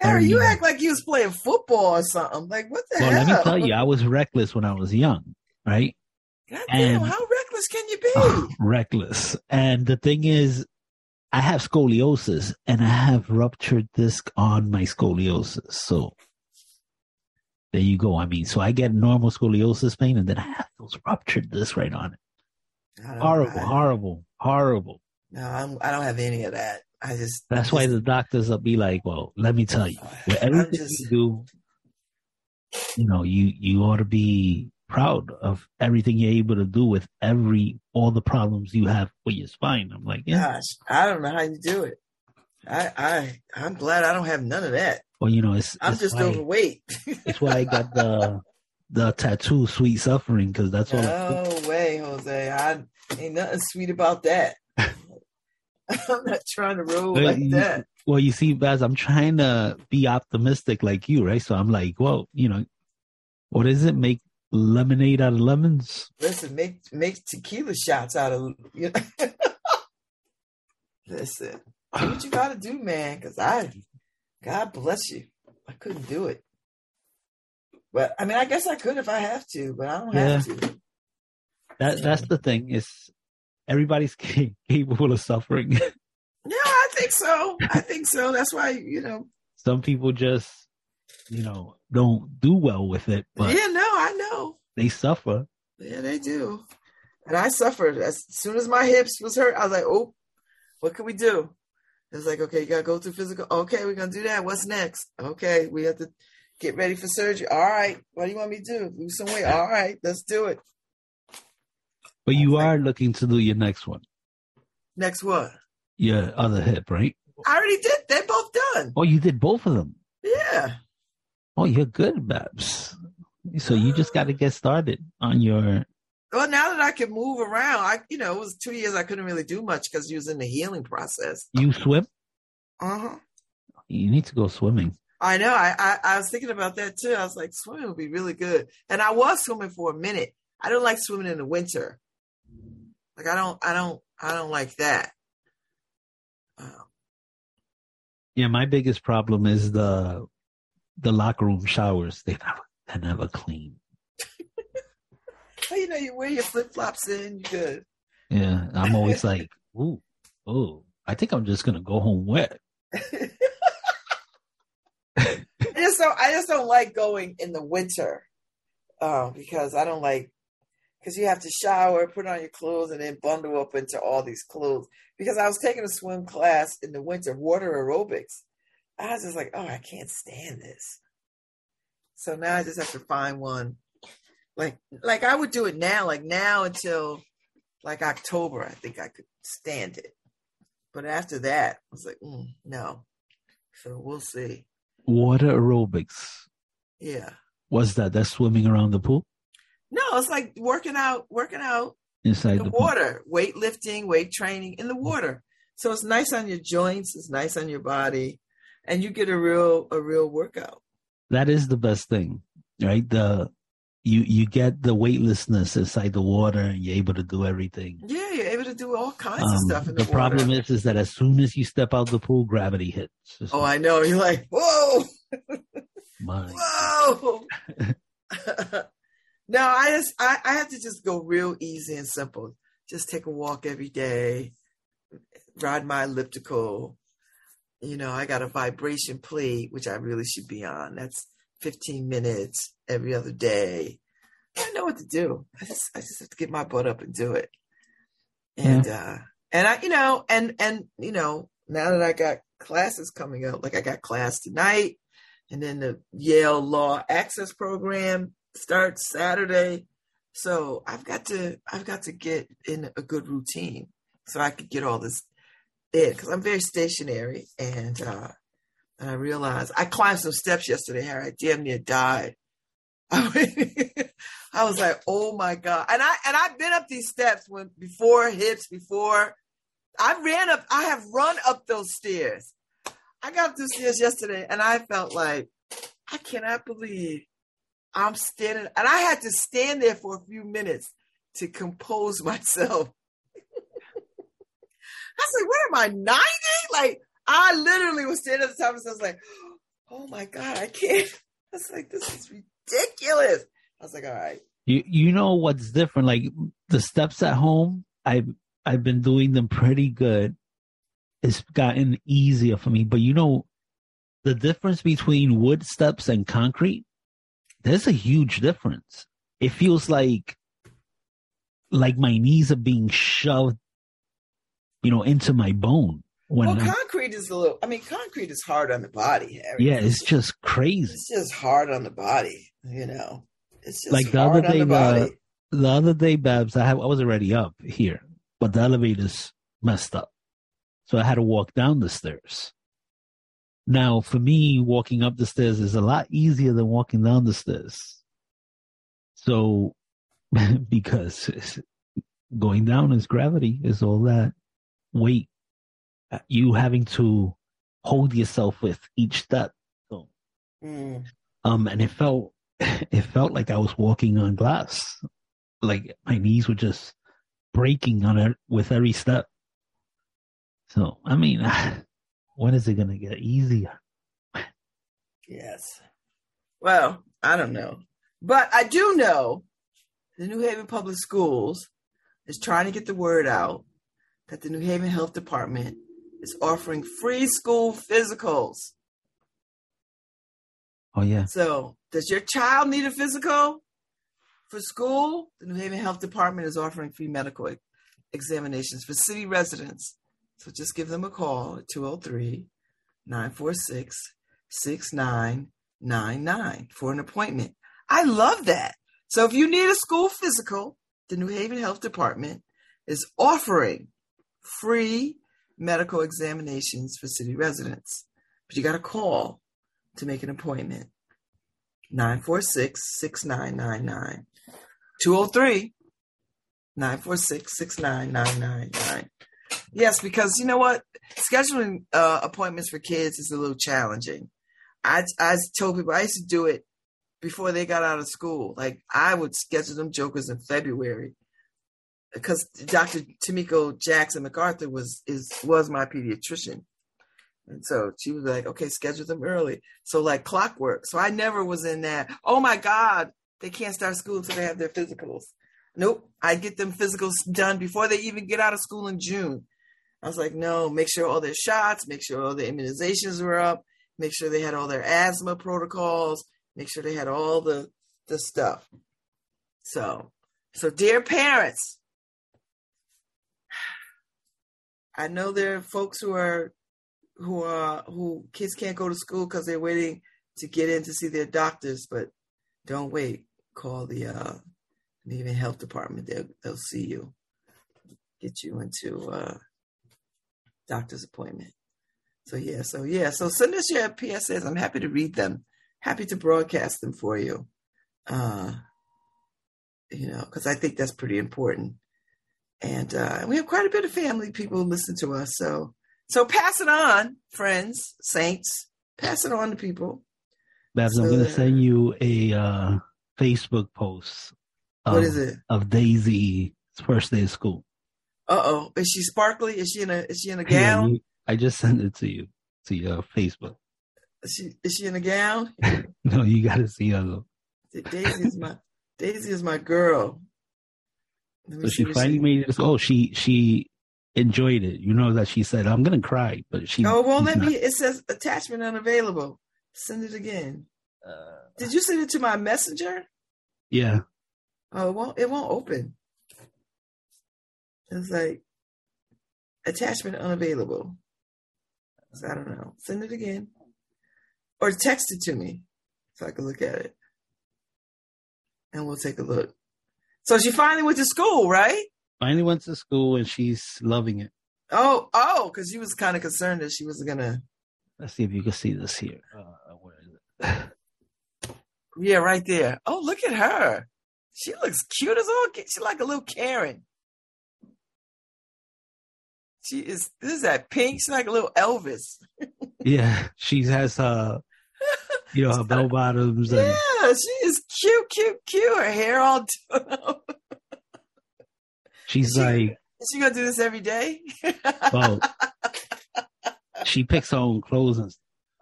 Harry, you act like you was playing football or something. Like what the well, hell? let me tell you, I was reckless when I was young, right? God damn, how reckless can you be? Oh, reckless. And the thing is, I have scoliosis and I have ruptured disc on my scoliosis. So there you go. I mean, so I get normal scoliosis pain and then I have those ruptured discs right on it. Horrible, horrible, horrible. No, I'm, I do not have any of that. I just. That's just, why the doctors will be like, well, let me tell you, everything just, you do, you know, you, you ought to be proud of everything you're able to do with every, all the problems you have with your spine. I'm like, yeah. Gosh, I don't know how you do it. I, I, I'm glad I don't have none of that. Well, you know, it's. I'm it's just why, overweight. it's why I got the the tattoo, "Sweet Suffering," because that's all. No way, Jose. I ain't nothing sweet about that. I'm not trying to roll but like you, that. Well, you see, Babs, I'm trying to be optimistic like you, right? So I'm like, well, you know, what is it? Make lemonade out of lemons? Listen, make make tequila shots out of. You know? Listen, do what you got to do, man. Because I God bless you. I couldn't do it. But I mean, I guess I could if I have to, but I don't yeah. have to. That that's the thing is everybody's capable of suffering. yeah, I think so. I think so. That's why you know. Some people just, you know, don't do well with it. But yeah, no, I know they suffer. Yeah, they do. And I suffered as soon as my hips was hurt. I was like, "Oh, what can we do?" It's like, okay, you gotta go through physical. Okay, we're gonna do that. What's next? Okay, we have to get ready for surgery. All right, what do you want me to do? Lose some weight. All right, let's do it. But you are looking to do your next one. Next what? Your other hip, right? I already did. They're both done. Oh, you did both of them. Yeah. Oh, you're good, Babs. So you just got to get started on your. Well, now that I can move around, I you know it was two years I couldn't really do much because you was in the healing process. You swim? Uh huh. You need to go swimming. I know. I, I I was thinking about that too. I was like, swimming would be really good, and I was swimming for a minute. I don't like swimming in the winter. Like I don't, I don't, I don't like that. Um, Yeah, my biggest problem is the the locker room showers. They never they're never clean. well, you know, you wear your flip flops in, you good. Yeah, I'm always like, ooh, oh, I think I'm just gonna go home wet. I just don't. I just don't like going in the winter, uh, because I don't like because you have to shower, put on your clothes, and then bundle up into all these clothes. Because I was taking a swim class in the winter, water aerobics. I was just like, oh, I can't stand this. So now I just have to find one. Like, like I would do it now, like now until like October. I think I could stand it. But after that, I was like, mm, no. So we'll see. Water aerobics. Yeah. What's that? That's swimming around the pool No, it's like working out, working out inside the, the, water, weightlifting, weight training in the water. So it's nice on your joints, it's nice on your body, and you get a real a real workout. That is the best thing, right? The you you get the weightlessness inside the water, and you're able to do everything. Yeah, you're able to do all kinds Um, of stuff in the, the problem is, is that as soon as you step out the pool, gravity hits. It's Oh, like, I know. You're like, whoa, whoa. no, I just I, I have to just go real easy and simple. Just take a walk every day, ride my elliptical. You know, I got a vibration plate, which I really should be on. That's 15 minutes every other day. I know what to do. I just I just have to get my butt up and do it. And uh and I you know and and you know now that I got classes coming up, like I got class tonight and then the Yale Law Access Program starts Saturday. So I've got to I've got to get in a good routine so I could get all this in because I'm very stationary and uh and I realized I climbed some steps yesterday, Harry. I damn near died. I was like, oh my God. And I and I've been up these steps when before hips, before I ran up, I have run up those stairs. I got up those stairs yesterday and I felt like I cannot believe I'm standing and I had to stand there for a few minutes to compose myself. I said, what am I, 90? Like I literally was standing at the top and I was like, oh my God, I can't. I was like, this is ridiculous. I was like, all right. You you know what's different? Like the steps at home, I've I've been doing them pretty good. It's gotten easier for me, but you know the difference between wood steps and concrete. There's a huge difference. It feels like like my knees are being shoved, you know, into my bone. When Well, I'm- concrete is a little. I mean, concrete is hard on the body. Harry. yeah, it's just crazy. it's just hard on the body. You know, it's just Like the hard other on day, the uh, body. the- the other day, Babs, I have I was already up here, but the elevator's messed up, so I had to walk down the stairs. Now, for me, walking up the stairs is a lot easier than walking down the stairs. So, because going down is gravity, is all that weight, you having to hold yourself with each step. So, Mm. um, and it felt, it felt like I was walking on glass. Like my knees were just breaking on it with every step. So, I mean, when is it going to get easier? Yes. Well, I don't know, but I do know the New Haven Public Schools is trying to get the word out that the New Haven Health Department is offering free school physicals. Oh yeah. So, does your child need a physical for school? The New Haven Health Department is offering free medical examinations for city residents. So, just give them a call at 203 946 6999 for an appointment. I love that. So, if you need a school physical, the New Haven Health Department is offering free medical examinations for city residents. But you got to call to make an appointment. 946 6999. 203 946 6999. Yes, because you know what? Scheduling uh, appointments for kids is a little challenging. I, I told people I used to do it before they got out of school. Like I would schedule them jokers in February because Dr. Tamiko Jackson McArthur was is was my pediatrician. And so she was like, okay, schedule them early. So like clockwork. So I never was in that. Oh my God, they can't start school until they have their physicals. Nope. I get them physicals done before they even get out of school in June. I was like, no, make sure all their shots, make sure all their immunizations were up, make sure they had all their asthma protocols, make sure they had all the the stuff. So, so dear parents, I know there are folks who are who are who kids can't go to school because they're waiting to get in to see their doctors, but don't wait. Call the uh even health department. They'll they'll see you, get you into uh doctor's appointment. So yeah, so yeah, so send us your PSAs. I'm happy to read them. Happy to broadcast them for you. Uh you know, because I think that's pretty important. And uh, we have quite a bit of family people listen to us. So so pass it on, friends, saints. Pass it on to people. Babs, so, I'm going to send you a uh, Facebook post. Of, what is it? Of Daisy's first day of school. Uh oh, is she sparkly? Is she in a is she in a gown? I just sent it to you to your Facebook. Is she is she in a gown? no, you got to see her though. Daisy is my Daisy is my girl. So she finally she... made it. Oh, she she enjoyed it. You know that she said, "I'm gonna cry," but she. Oh, won't let me. It says attachment unavailable. Send it again. Uh, Did you send it to my messenger? Yeah. Oh, it won't. It won't open. It's like attachment unavailable. So I don't know. Send it again, or text it to me so I can look at it, and we'll take a look. So she finally went to school, right? Finally went to school and she's loving it. Oh, oh, because she was kind of concerned that she was gonna. Let's see if you can see this here. Uh, where is it? yeah, right there. Oh, look at her. She looks cute as all. She's like a little Karen. She is. This is that pink. She's like a little Elvis. yeah, she has her, you know her bell bottoms. And... Yeah, she is cute, cute, cute. Her hair all done up. She's she, like, is she gonna do this every day? well, she picks her own clothes and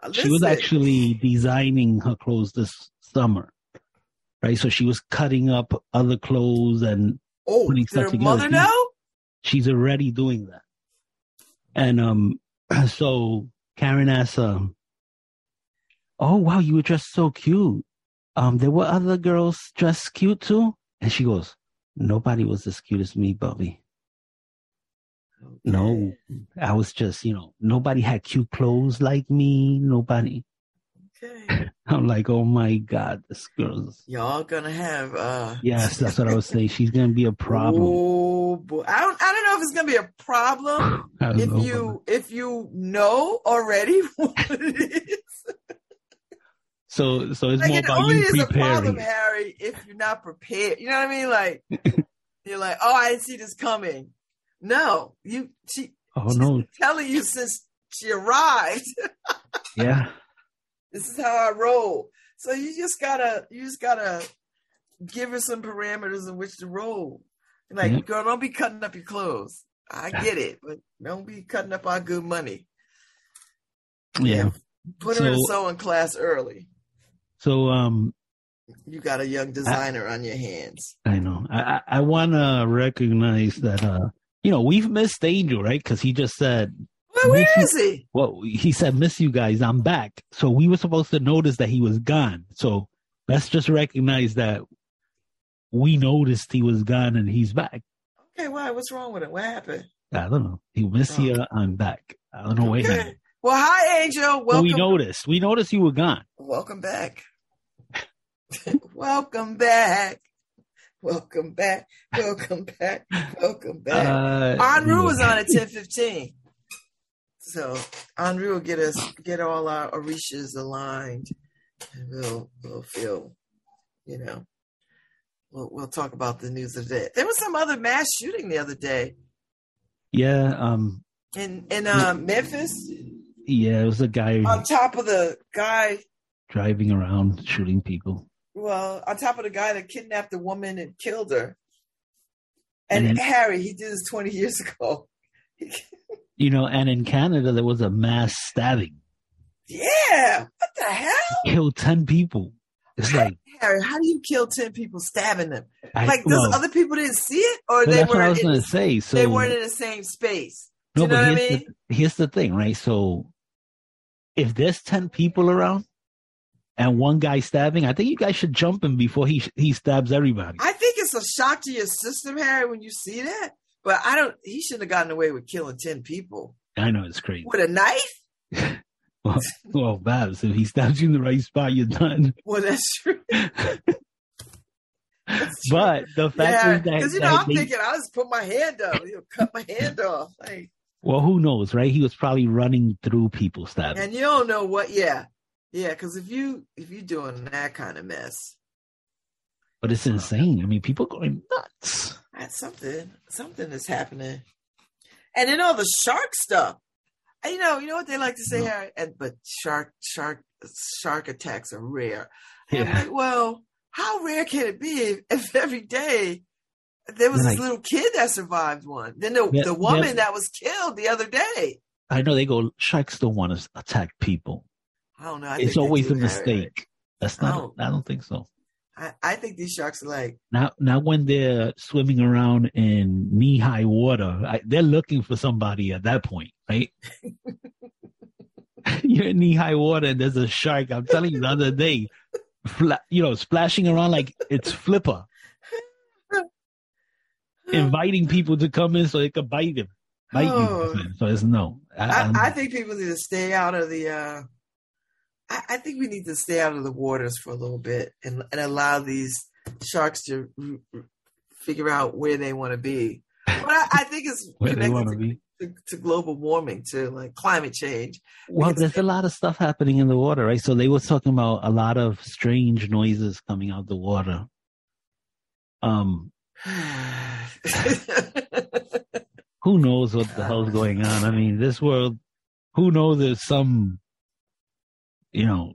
uh, she was actually designing her clothes this summer, right? So she was cutting up other clothes and oh, putting stuff together. Mother now? She's already doing that, and um, so Karen asked, um, "Oh wow, you were dressed so cute. Um, there were other girls dressed cute too." And she goes, Nobody was as cute as me, Bubby. Okay. No, I was just, you know, nobody had cute clothes like me. Nobody. Okay. I'm like, oh my God, this girl's. Y'all gonna have. uh Yes, that's what I was saying. She's gonna be a problem. Oh boy, I don't. Know if it's gonna be a problem if know, you if you know already what it is. So so it's like more it about only you is preparing. a problem, Harry, if you're not prepared. You know what I mean? Like you're like, oh, I didn't see this coming. No, you she oh no telling you since she arrived. yeah. This is how I roll. So you just gotta you just gotta give her some parameters in which to roll. Like, mm-hmm. girl, don't be cutting up your clothes. I get it, but don't be cutting up our good money. Yeah. Put her in sewing class early. So um you got a young designer I, on your hands. I know. I I, want to recognize that uh you know we've missed Angel right because he just said. Well, where is you, he? Well, he said, "Miss you guys, I'm back." So we were supposed to notice that he was gone. So let's just recognize that we noticed he was gone and he's back. Okay, why? What's wrong with it? What happened? I don't know. He miss oh. you. I'm back. I don't know okay. what well, hi, Angel. Welcome. Well, we noticed. We noticed you were gone. Welcome back. Welcome back. Welcome back. Welcome back. Welcome back. Uh, was on at ten fifteen. So Henri will get us get all our Orishas aligned and we'll we'll feel, you know, we'll we'll talk about the news of the day. There was some other mass shooting the other day Yeah, um, in in uh, Memphis yeah, it was a guy on top of the guy. driving around shooting people. Well, on top of the guy that kidnapped a woman and killed her. And And then- Harry, he did this twenty years ago. You know, and in Canada there was a mass stabbing, yeah, what the hell, killed ten people. It's like, Harry? How do you kill ten people stabbing them? I, Like, those well, other people didn't see it, or they that's what I weren't. was in, going to say. So they weren't in the same space. Do no, you know but what I mean? the, here's the thing, right? So if there's ten people around and one guy stabbing, I think you guys should jump him before he he stabs everybody. I think it's a shock to your system, Harry, when you see that. But I don't. He shouldn't have gotten away with killing ten people I know it's crazy. with a knife. Well, well, Babs, if he stabs you in the right spot, you're done. Well, that's true. That's true. But the fact yeah, is that, because you know, that I'm they- thinking I'll just put my hand up, you know, cut my hand off, like, well, who knows, right? He was probably running through people stabbing. and you don't know what. Yeah, yeah, because if you if you're doing that kind of mess, But it's insane. I mean, people going nuts. that's something. Something is happening, and then all the shark stuff. You know, you know what they like to say, No. Harry. And but shark shark shark attacks are rare. And I'm Yeah. like, well, how rare can it be if, every day there was They're this like- little kid that survived one? Then the, Yeah, the woman yeah. that was killed the other day. I know they go, sharks don't want to attack people. I don't know. I it's always a mistake. That's not, Oh. I don't think so. I, I think these sharks are like, Now, now when they're swimming around in knee high water, I, they're looking for somebody at that point, right? You're in knee high water and there's a shark. I'm telling you the other day, fla- you know, splashing around like it's Flipper, inviting people to come in so they could bite him. Bite Oh. you. So it's no. I, I, I think people need to stay out of the. Uh, I, I think we need to stay out of the waters for a little bit and, and allow these sharks to r- r- figure out where they want to be. But I, I think it's where they want connected to be. to, to, to global warming, to like climate change. Well, because- there's a lot of stuff happening in the water, right? So they were talking about a lot of strange noises coming out of the water. Um, who knows what the hell's going on? I mean, this world, who knows there's some, you know,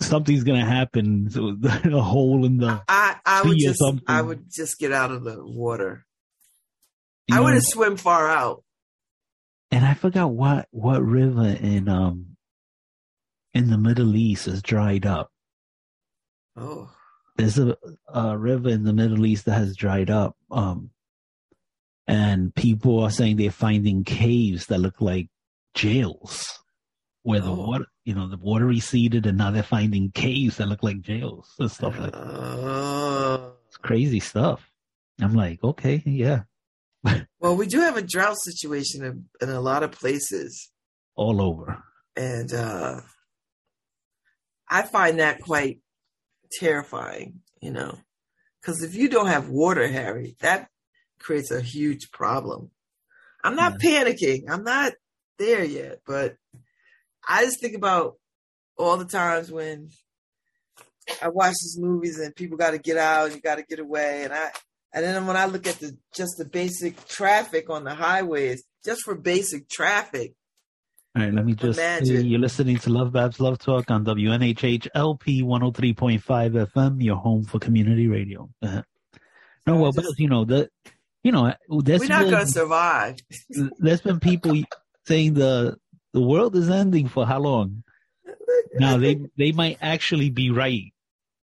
something's gonna happen. So a hole in the, I I would just something. I would just get out of the water. you I know, wouldn't swim far out. and I forgot what what river in um in the Middle East is dried up. Oh, there's a, a river in the Middle East that has dried up. Um, and people are saying they're finding caves that look like jails where the Oh. water, you know, the water receded and now they're finding caves that look like jails and stuff like that. Oh. It's crazy stuff. I'm like, okay, yeah, Well, we do have a drought situation in, in a lot of places, all over. and uh, I find that quite terrifying. You know, because if you don't have water, Harry, that creates a huge problem. I'm not panicking. I'm not there yet, but I just think about all the times when I watch these movies and people got to get out, and you got to get away, and I and then when I look at the just the basic traffic on the highways, just for basic traffic, All right, let me just. Imagine. You're listening to Love Babs Love Talk on WNHH LP 103.5 FM, your home for community radio. Uh-huh. No, well, just- Babs, you know the, you know, there's we're not been, to survive. there's been people saying the the world is ending for how long? Now they they might actually be right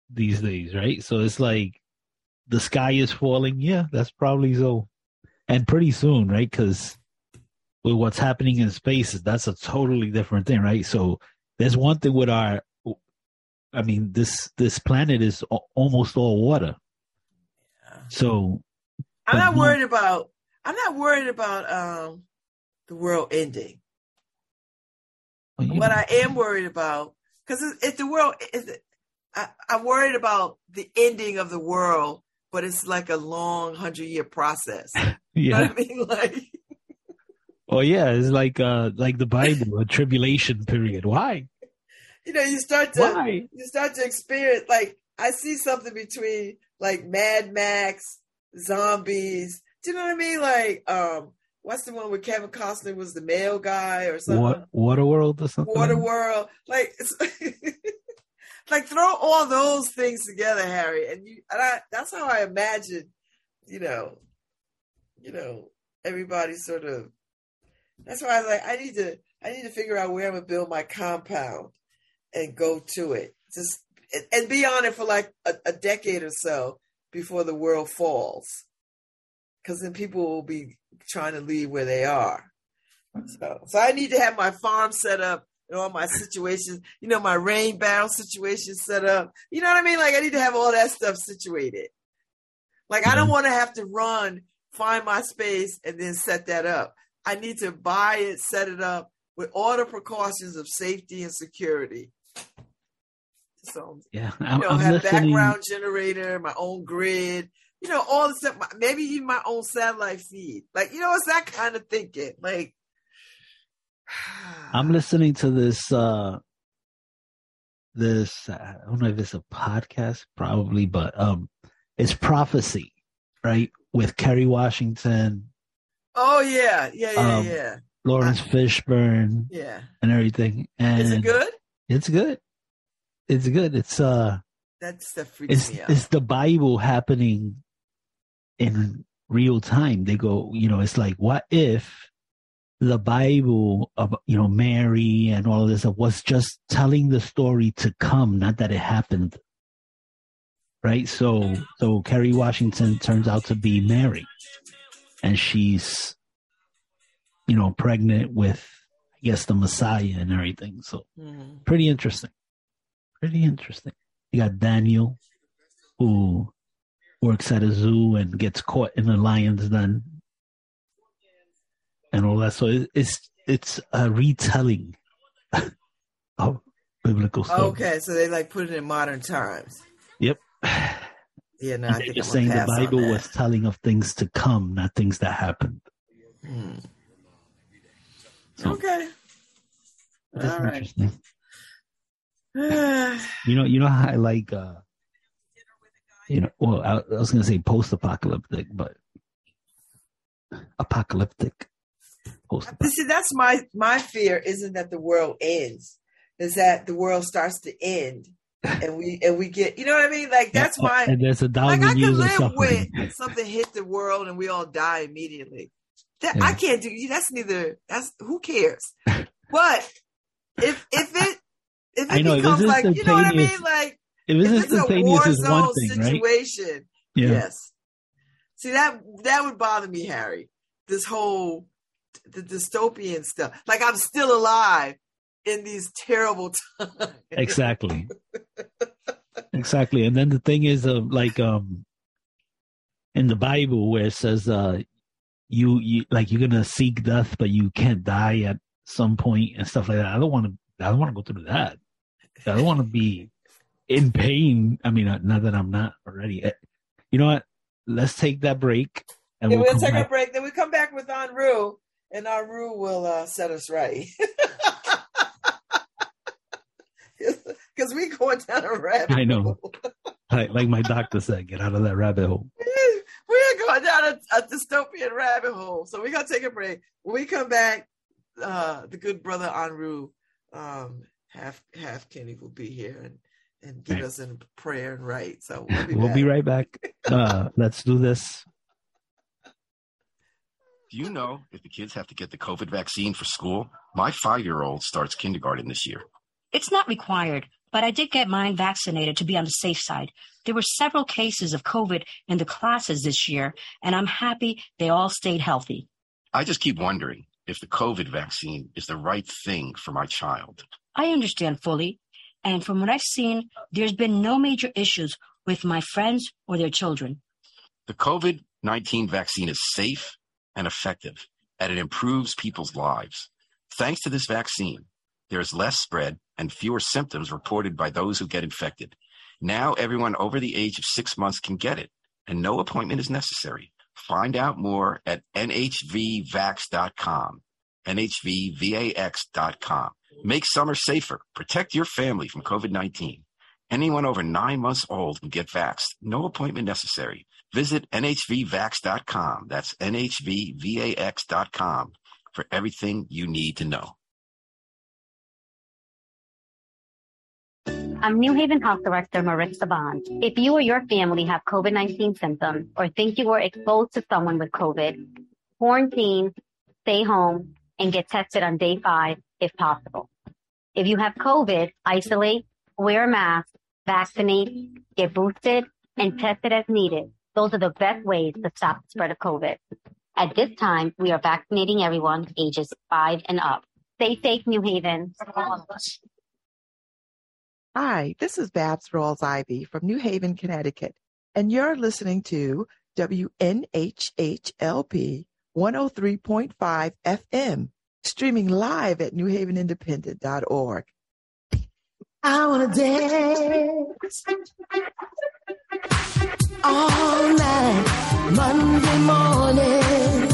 these days, right? So it's like the sky is falling. Yeah, that's probably so, and pretty soon, right? Because with what's happening in space, that's a totally different thing, right? So there's one thing with our, I mean, this this planet is almost all water. So I'm not worried about. I'm not worried about um the world ending. What I am worried about, because if the world, is, I, I'm worried about the ending of the world, but it's like a long hundred year process. You know yeah, what I mean? Like, oh yeah, it's like uh like the Bible, a tribulation period. Why? you know, you start to Why? you start to experience like I see something between like Mad Max, zombies. Do you know what I mean? Like, um, what's the one where Kevin Costner was the male guy or something? What Waterworld or something? Waterworld. Like, like throw all those things together, Harry, and you and I. That's how I imagine. You know, you know, everybody sort of. That's why I was like, I need to. I need to figure out where I'm gonna build my compound, and go to it. Just and- and be on it for like a, a decade or so before the world falls, because then people will be trying to leave where they are. So, so I need to have my farm set up and all my situations, you know, my rain barrel situation set up. You know what I mean? Like I need to have all that stuff situated. Like I don't Mhm. want to have to run, find my space, and then set that up. I need to buy it, set it up with all the precautions of safety and security. So Yeah, I'm, know, I'm have listening. background generator, my own grid, you know, all the stuff. Maybe even my own satellite feed. Like, you know, it's that kind of thinking. Like, I'm listening to this. uh This I don't know if it's a podcast, probably, but um, it's prophecy, right? With Kerry Washington, Oh yeah, yeah, yeah, Um, yeah, Laurence Fishburne, yeah. and everything. And Is it good? It's good. It's good. It's uh, That stuff freaks it's me out. it's the Bible happening in real time. They go, you know, it's like, what if the Bible of you know Mary and all of this was just telling the story to come, not that it happened, right? So, so Kerry Washington turns out to be Mary, and she's, you know, pregnant with, I guess, the Messiah and everything. So, Mhm. pretty interesting. Pretty interesting. You got Daniel, who works at a zoo and gets caught in a lion's den, and all that. So it, it's it's a retelling of biblical story. Okay, so they like put it in modern times. Yep. Yeah, no, And I they're think just I'm saying the Bible was telling of things to come, not things that happened. Hmm. So Okay. that's All right. interesting. You know, you know how I like, uh, you know, well, I, I was gonna say post-apocalyptic, but apocalyptic. Post. See, that's my my fear. Isn't that the world ends? Is that the world starts to end, and we and we get, you know what I mean? Like that's my And there's a like I could live with something hit the world and we all die immediately. That Yeah. I can't do. That's neither. That's who cares. But if if it if it know, becomes like you know what I mean, like If if it's it's war instantaneous, is one thing, right? situation, Yeah. yes. See that that would bother me, Harry. This whole the dystopian stuff. Like I'm still alive in these terrible times. Exactly. exactly. And then the thing is, uh, like, um, in the Bible where it says, uh, you, you, like, you're gonna seek death, but you can't die at some point and stuff like that. I don't want to, I don't want to go through that. I don't want to be in pain. I mean, uh, not that I'm not already. Uh, You know what? Let's take that break. And Yeah, we'll we'll take back. a break. Then we come back with Anru, and Anru will uh, set us right. Because we going down a rabbit I know. Like, like my doctor said, get out of that rabbit hole. We're going down a, a dystopian rabbit hole. So we're going to take a break. When we come back, uh, the good brother Anru, um, half half Kenny will be here and, and give Right. us in prayer and right. So we'll be, We'll back. be right back. Uh, let's do this. Do you know if the kids have to get the COVID vaccine for school? My five year old starts kindergarten this year. It's not required, but I did get mine vaccinated to be on the safe side. There were several cases of COVID in the classes this year, and I'm happy they all stayed healthy. I just keep wondering if the COVID vaccine is the right thing for my child. I understand fully, and from what I've seen, there's been no major issues with my friends or their children. The COVID 19 vaccine is safe and effective, and it improves people's lives. Thanks to this vaccine, there is less spread and fewer symptoms reported by those who get infected. Now, everyone over the age of six months can get it, and no appointment is necessary. Find out more at nhvvax.com, nhvvax.com. Make summer safer. Protect your family from COVID 19. Anyone over nine months old can get vaxxed. No appointment necessary. Visit nhvvax.com. That's nhvvax.com for everything you need to know. I'm New Haven Health Director Maritza Bond. If you or your family have COVID-19 symptoms or think you were exposed to someone with COVID, quarantine, stay home, and get tested on day five if possible. If you have COVID, isolate, wear a mask, vaccinate, get boosted, and test it as needed. Those are the best ways to stop the spread of COVID. At this time, we are vaccinating everyone ages five and up. Stay safe, New Haven. Hi, this is Babs Rawls Ivy from New Haven, Connecticut, and you're listening to WNHHLP 103.5 FM, streaming live at newhavenindependent.org. I wanna dance all night, Monday morning.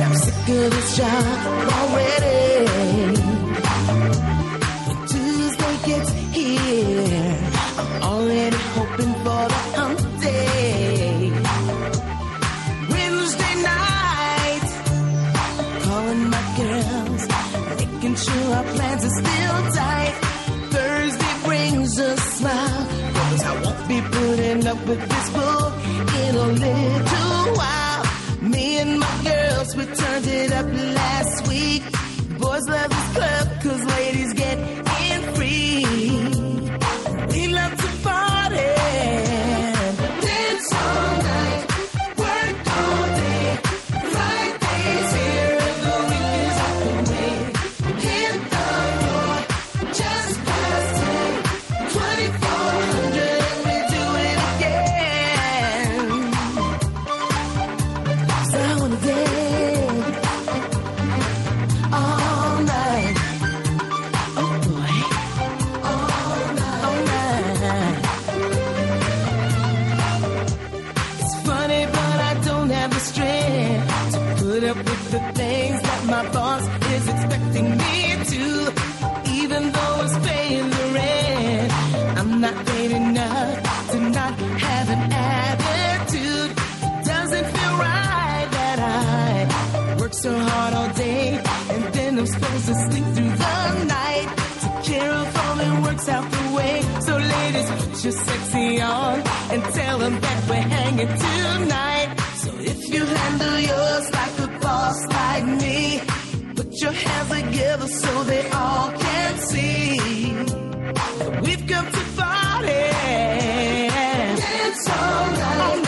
I'm sick of this job already. Sure our plans are still tight. Thursday brings a smile, cause I won't be putting up with this bull in a little while. Me and my girls, we turned it up last week. Boys love this club, to sleep through the night. Take care of all that works out the way. So ladies, put your sexy on and tell them that we're hanging tonight. So if you handle yours like a boss like me, put your hands together so they all can see. We've come to party. Dance all night.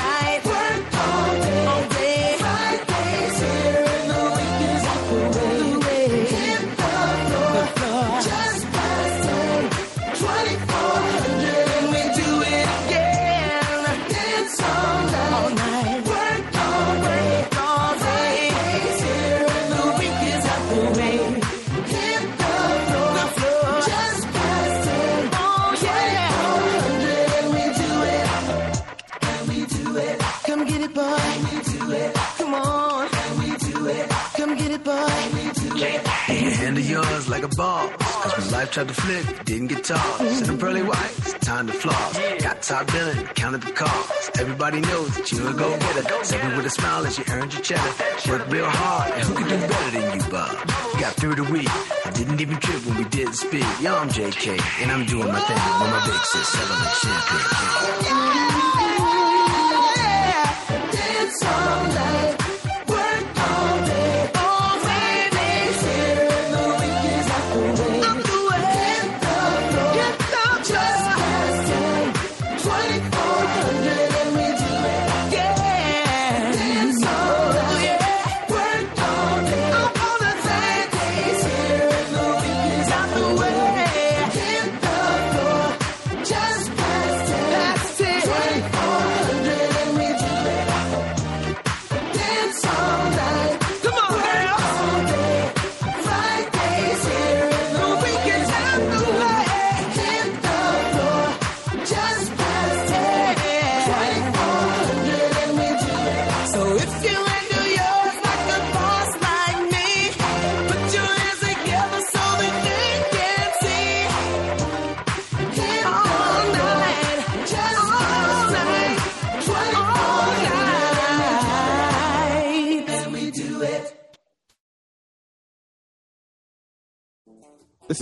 Like. Cause when life tried to flip, didn't get tossed. Set them pearly whites, time to floss. Got top billing, counted the cost. Everybody knows that you're a go getter. Second with a smile as you earned your cheddar. Work real hard, and who could do better than you, Bob? Got through the week, I didn't even trip when we did speak. Yo, I'm JK, and I'm doing my thing with my big sis, selling that champagne. Dance all night,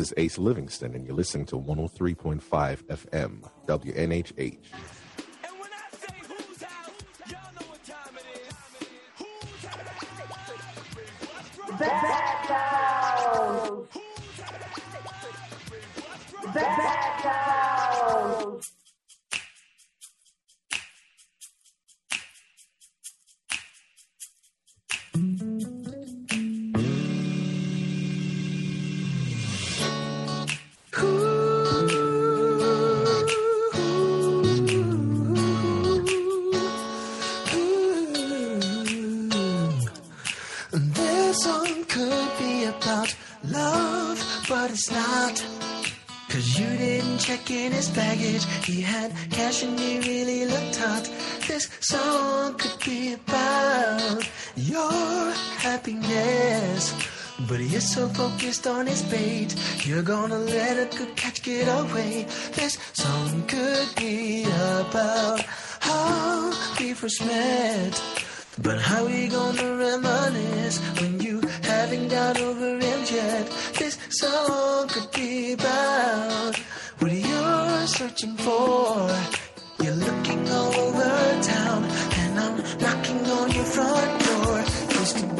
is Ace Livingston, and you're listening to 103.5 FM, WNHH. This about love, but it's not. Cause you didn't check in his baggage. He had cash and he really looked hot. This song could be about your happiness. But you're so focused on his bait, you're gonna let a good catch get away. This song could be about how we first met. But how we gonna reminisce when you haven't got over him yet? This song could be about what you're searching for. You're looking all over town, and I'm knocking on your front door. This could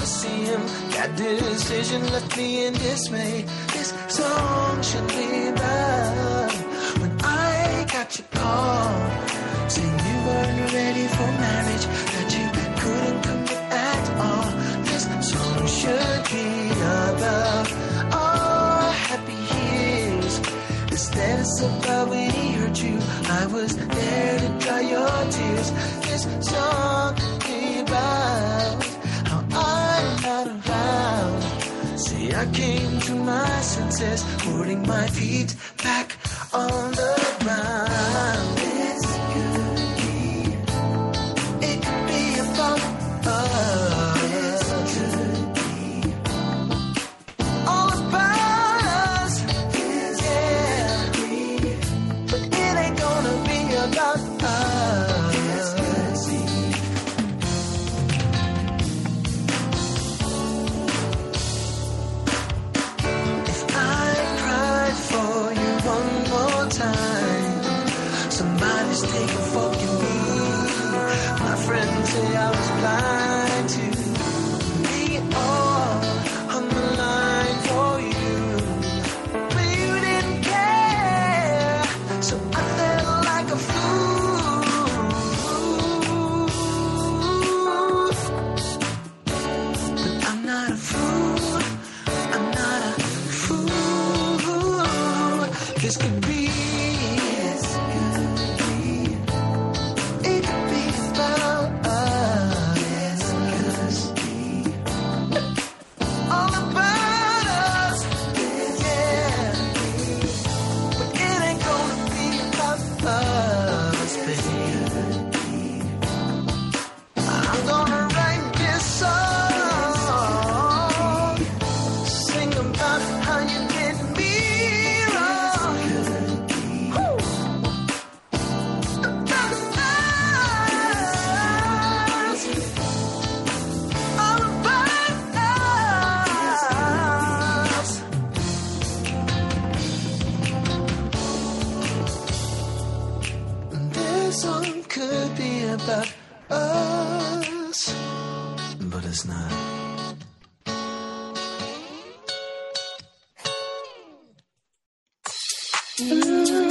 to see him. That decision left me in dismay. This song should be about when I got your call. Saying you weren't ready for marriage, that you couldn't commit at all. This song should be about our happy years. Instead, it's about when he hurt you. I was there to dry your tears. This song be about See, I came to my senses, putting my feet back on the ground. Feels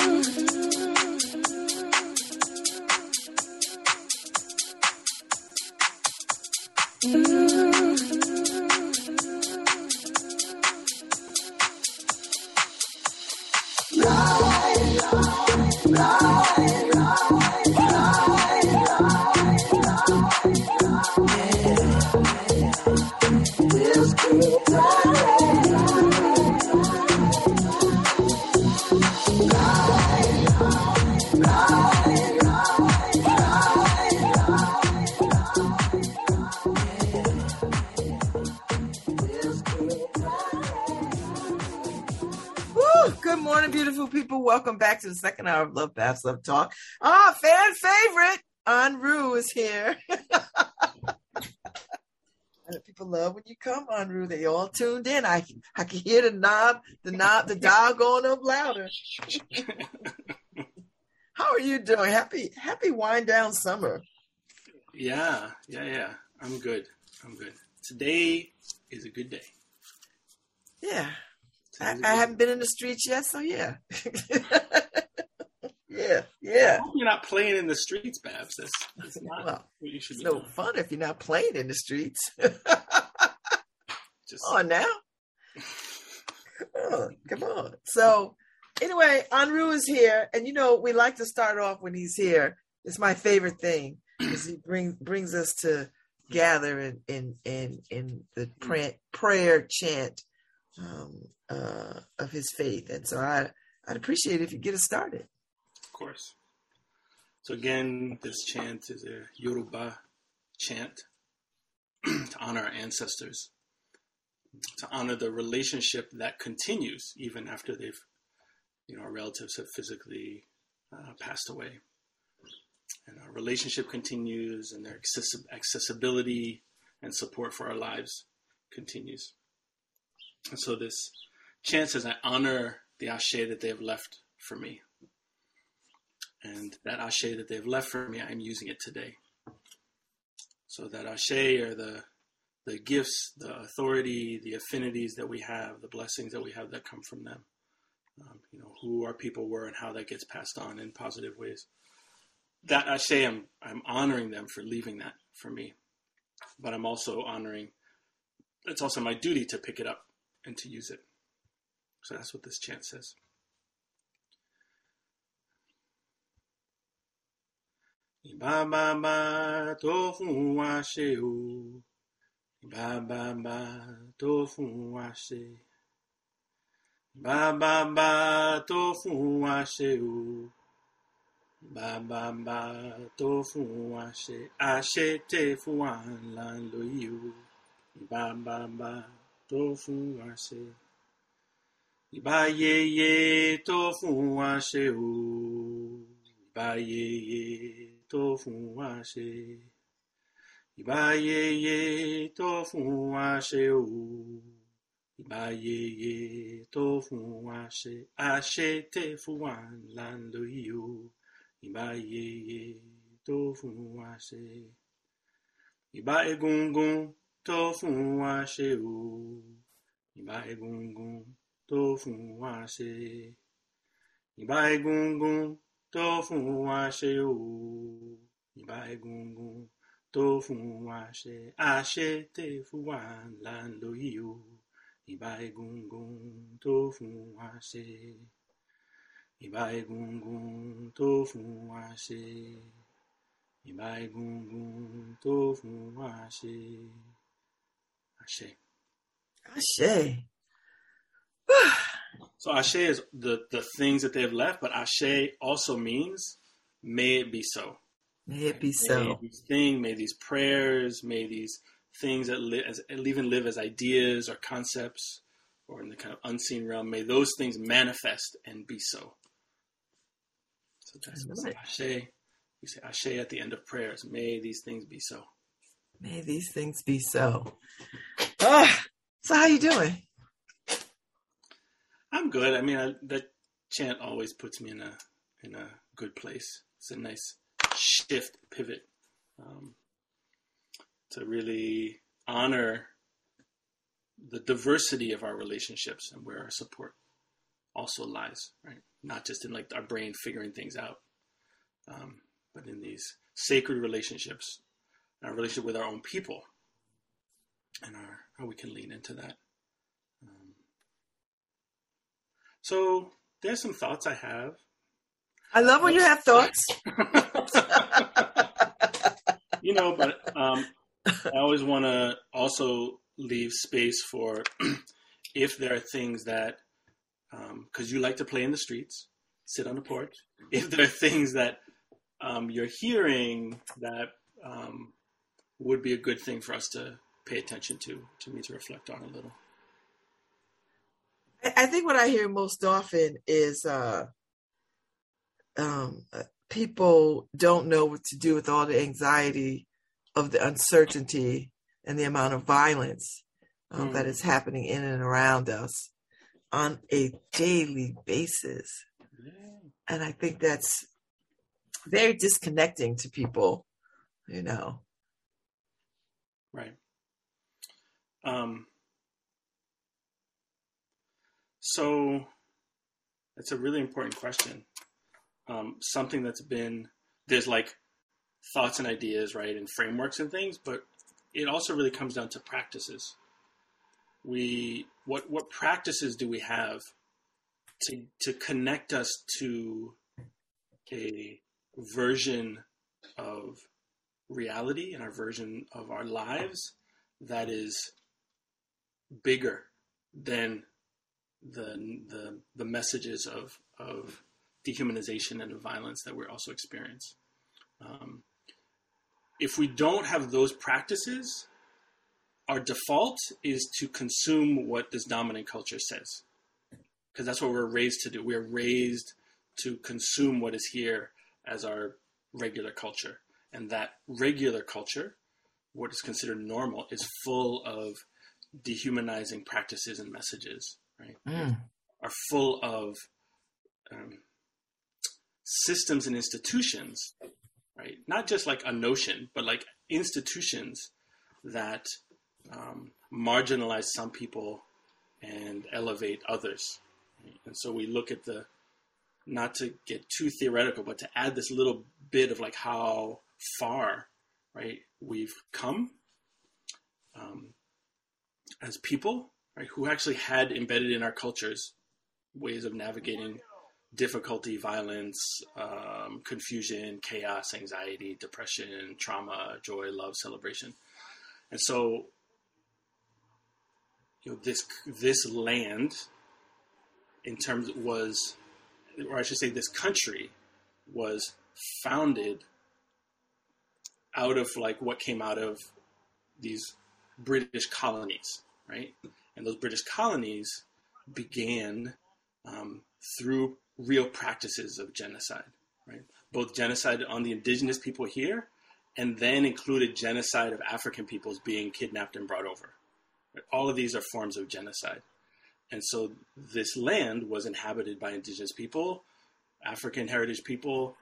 Welcome back to the second hour of Love Babs Love Talk. Ah, fan favorite, Anru is here. People love when you come, Anru. They all tuned in. I I can hear the knob, the knob, the dial going up louder. How are you doing? Happy happy wind down summer. Yeah, yeah, yeah. I'm good. I'm good. Today is a good day. Yeah. I, Today's a I good haven't been in the streets yet, so yeah. yeah, yeah. I hope you're not playing in the streets, Babs. That's, that's not Well, what you should It's no doing. fun if you're not playing in the streets. Just on now. Oh, come on. So anyway, Anru is here, and you know we like to start off when he's here. It's my favorite thing because he brings brings us to gather in in in in the prayer, prayer chant um, uh, of his faith, and so I I'd appreciate it if you get us started. of course. So again, this chant is a Yoruba chant to honor our ancestors, to honor the relationship that continues even after they've, you know, our relatives have physically uh, passed away. And our relationship continues, and their accessi- accessibility and support for our lives continues. And so this chant says, I honor the ashe that they have left for me. And that ashe that they've left for me, I'm using it today. So that ashe are the the gifts, the authority, the affinities that we have, the blessings that we have that come from them. Um, you know, who our people were and how that gets passed on in positive ways. That ashe, I'm, I'm honoring them for leaving that for me. But I'm also honoring, it's also my duty to pick it up and to use it. So that's what this chant says. Ba ba fún wa ṣe o. Ba ba fún wa. Ba ba ba fún wa ṣe o. Ba ba fún wa ṣe. Àṣẹ tẹ fún wa là ń lò yìí o. Ba ba ba fún wa ṣe. Ìbá yeye tó fún wa ṣe o. Ìbá yeye tó fún wa ṣe. Ìbá yeye tó fún wa ṣe o. Ìbá yeye tó fún wa ṣe. Àṣẹ tẹ̀ fún wa là ń lò yìí o. Ìbá yeye tó fún wa ṣe. Ìbá egungun tó fún wa ṣe o. Ìbá egungun tó fún wa ṣe. Ìbá egungun tó fún wa ṣe o. Ìbá egungun tó fún wa ṣe. Àṣẹ tẹ̀ fún wa là yìí o. Ìbá egungun tó fún wa ṣe. Ìbá egungun tó fún wa ṣe. Ìbá egungun tó fún wa ṣe. Àṣẹ. Ashe. So Ashe is the, the things that they've left, but Ashe also means may it be so. May it be May so. these things, may these prayers, may these things that live as even live as ideas or concepts or in the kind of unseen realm, may those things manifest and be so. So that's what Right. Ashe. We say Ashe at the end of prayers. May these things be so. May these things be so. Ah, so how you doing? I'm good. I mean, I, that chant always puts me in a in a good place. It's a nice shift, pivot, um, to really honor the diversity of our relationships and where our support also lies. Right, not just in like our brain figuring things out, um, but in these sacred relationships, our relationship with our own people, and our how we can lean into that. Um, so there's some thoughts I have. I love when you have thoughts. you know, but um, I always want to also leave space for if there are things that, because you like to play in the streets, sit on the porch. If there are things that um, you're hearing that um, would be a good thing for us to pay attention to, to me to reflect on a little. I, think what I hear most often is uh, um, uh, people don't know what to do with all the anxiety of the uncertainty and the amount of violence um, Mm. that is happening in and around us on a daily basis. And I think that's very disconnecting to people, you know. Right. Um, so it's a really important question. Um, something that's been there's like thoughts and ideas, right, and frameworks and things, but it also really comes down to practices. We what what practices do we have to to connect us to a version of reality and our version of our lives that is bigger than the the the messages of of dehumanization and of violence that we're also experience. Um, if we don't have those practices, our default is to consume what this dominant culture says, because that's what we're raised to do. We are raised to consume what is here as our regular culture, and that regular culture, what is considered normal, is full of dehumanizing practices and messages. Right? Are full of um, systems and institutions, right? Not just like a notion, but like institutions that um, marginalize some people and elevate others. right? And so we look at the, not to get too theoretical, but to add this little bit of like how far, right, we've come um, as people, right, who actually had embedded in our cultures ways of navigating difficulty, violence, um, confusion, chaos, anxiety, depression, trauma, joy, love, celebration. And so, you know, this this land, in terms was, or I should say, this country was founded out of like what came out of these British colonies, right? And those British colonies began um, through real practices of genocide, right? Both genocide on the indigenous people here, and then included genocide of African peoples being kidnapped and brought over. All of these are forms of genocide. And so this land was inhabited by indigenous people, African heritage people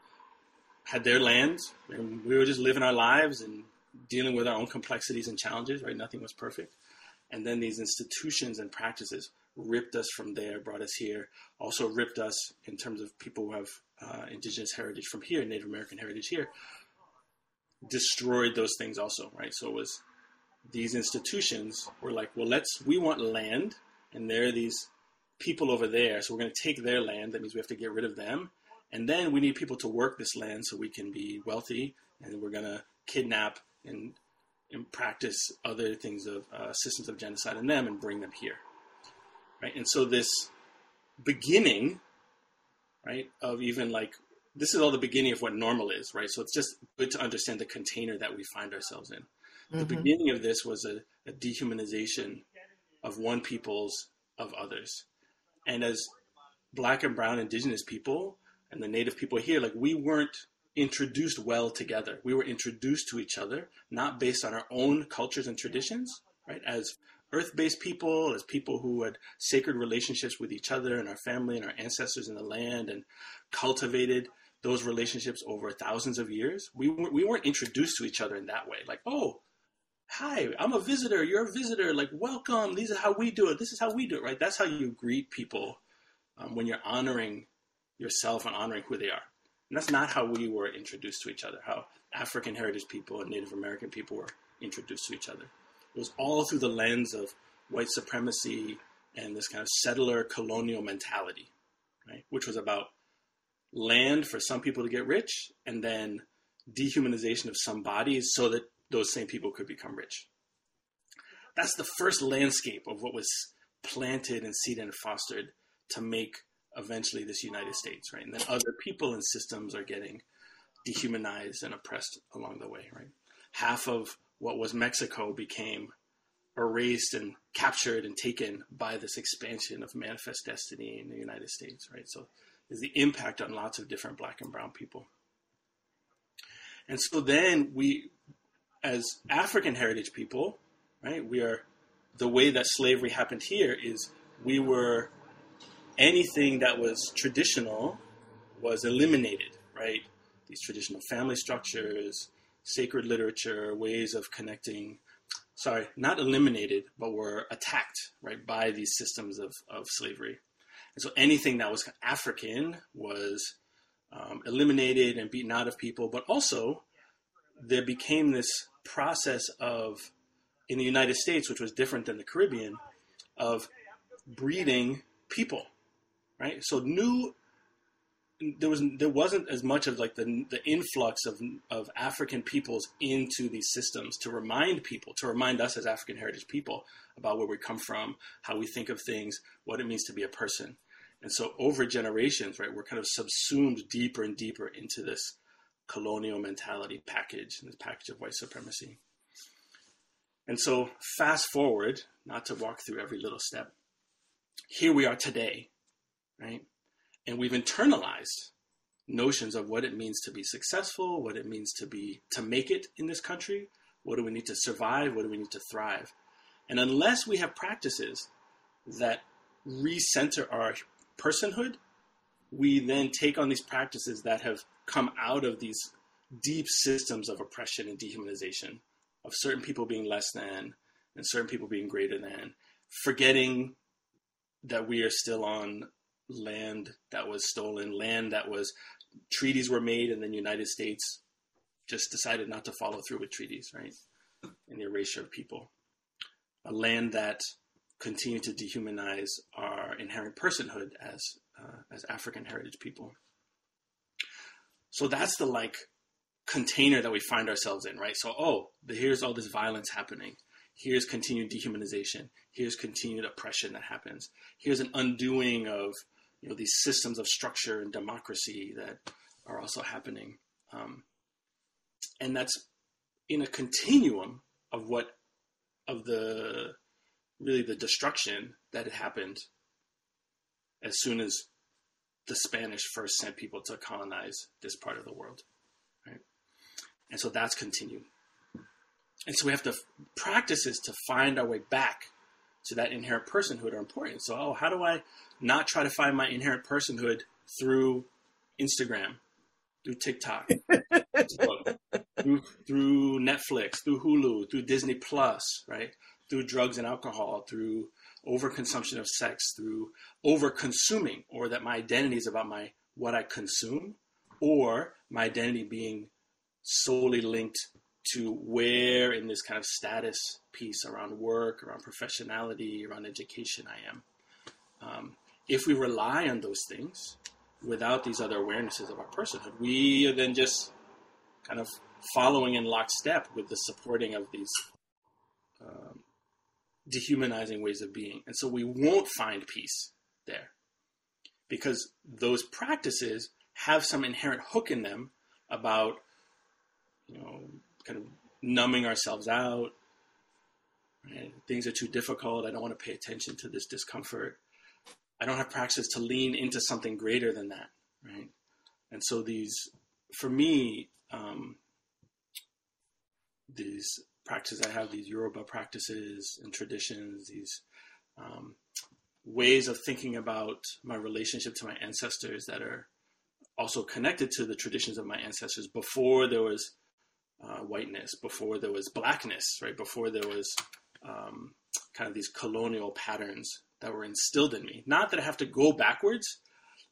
had their land, and we were just living our lives and dealing with our own complexities and challenges, right? Nothing was perfect. And then these institutions and practices ripped us from there, brought us here, also ripped us in terms of people who have uh, indigenous heritage from here, Native American heritage here, destroyed those things also, right? So it was these institutions were like, well, let's, we want land, and there are these people over there, so we're going to take their land. That means we have to get rid of them. And then we need people to work this land so we can be wealthy, and we're going to kidnap and, and practice other things of uh, systems of genocide in them and bring them here right? And so this beginning, right, of even like this is all the beginning of what normal is, right? So it's just good to understand the container that we find ourselves in. The Mhm. beginning of this was a, a dehumanization of one people's of others, and as black and brown indigenous people and the native people here, like we weren't introduced well together. We were introduced to each other, not based on our own cultures and traditions, right? As earth-based people, as people who had sacred relationships with each other and our family and our ancestors in the land, and cultivated those relationships over thousands of years. We weren't, we weren't introduced to each other in that way. Like, oh, hi, I'm a visitor. You're a visitor. Like, welcome. These are how we do it. This is how we do it. Right? That's how you greet people um, when you're honoring yourself and honoring who they are. And that's not how we were introduced to each other. How African heritage people and Native American people were introduced to each other. It was all through the lens of white supremacy and this kind of settler colonial mentality, right? Which was about land for some people to get rich and then dehumanization of some bodies so that those same people could become rich. That's the first landscape of what was planted and seeded and fostered to make eventually this United States, right? And then other people and systems are getting dehumanized and oppressed along the way, right? Half of what was Mexico became erased and captured and taken by this expansion of manifest destiny in the United States, right? So is the impact on lots of different black and brown people. And so then we, as African heritage people, right, we are, the way that slavery happened here is we were, anything that was traditional was eliminated, right? These traditional family structures, sacred literature, ways of connecting, sorry, not eliminated, but were attacked, right, by these systems of, of slavery. And so anything that was African was um, eliminated and beaten out of people, but also there became this process of, in the United States, which was different than the Caribbean, of breeding people, right? So new there was there wasn't as much of like the the influx of of African peoples into these systems to remind people to remind us as African heritage people about where we come from, how we think of things, what it means to be a person. And so over generations, right, we're kind of subsumed deeper and deeper into this colonial mentality package, this package of white supremacy. And so fast forward, not to walk through every little step. Here we are today, right? and we've internalized notions of what it means to be successful, what it means to be to make it in this country, what do we need to survive, what do we need to thrive. And unless we have practices that recenter our personhood, we then take on these practices that have come out of these deep systems of oppression and dehumanization, of certain people being less than and certain people being greater than, forgetting that we are still on land that was stolen, land that was treaties were made, and then United States just decided not to follow through with treaties, right? And the erasure of people. A land that continued to dehumanize our inherent personhood as uh, as African heritage people. So that's the like container that we find ourselves in, right? So oh, the, here's all this violence happening. Here's continued dehumanization. Here's continued oppression that happens. Here's an undoing of you know these systems of structure and democracy that are also happening, um, and that's in a continuum of what of the really the destruction that had happened as soon as the Spanish first sent people to colonize this part of the world, right? And so that's continued. And so we have to practices to find our way back to that inherent personhood are important. So, oh, how do I not try to find my inherent personhood through Instagram, through TikTok, through, through Netflix, through Hulu, through Disney Plus, right? Through drugs and alcohol, through overconsumption of sex, through over-consuming, or that my identity is about my what I consume, or my identity being solely linked to where in this kind of status piece around work, around professionality, around education I am. Um, if we rely on those things without these other awarenesses of our personhood, we are then just kind of following in lockstep with the supporting of these um, dehumanizing ways of being. And so we won't find peace there because those practices have some inherent hook in them about, you know, kind of numbing ourselves out. Right? Things are too difficult. I don't want to pay attention to this discomfort. I don't have practice to lean into something greater than that, right? And so these, for me, um, these practices I have, these Yoruba practices and traditions, these um, ways of thinking about my relationship to my ancestors that are also connected to the traditions of my ancestors before there was uh, whiteness, before there was blackness, right? Before there was um, kind of these colonial patterns that were instilled in me. Not that I have to go backwards,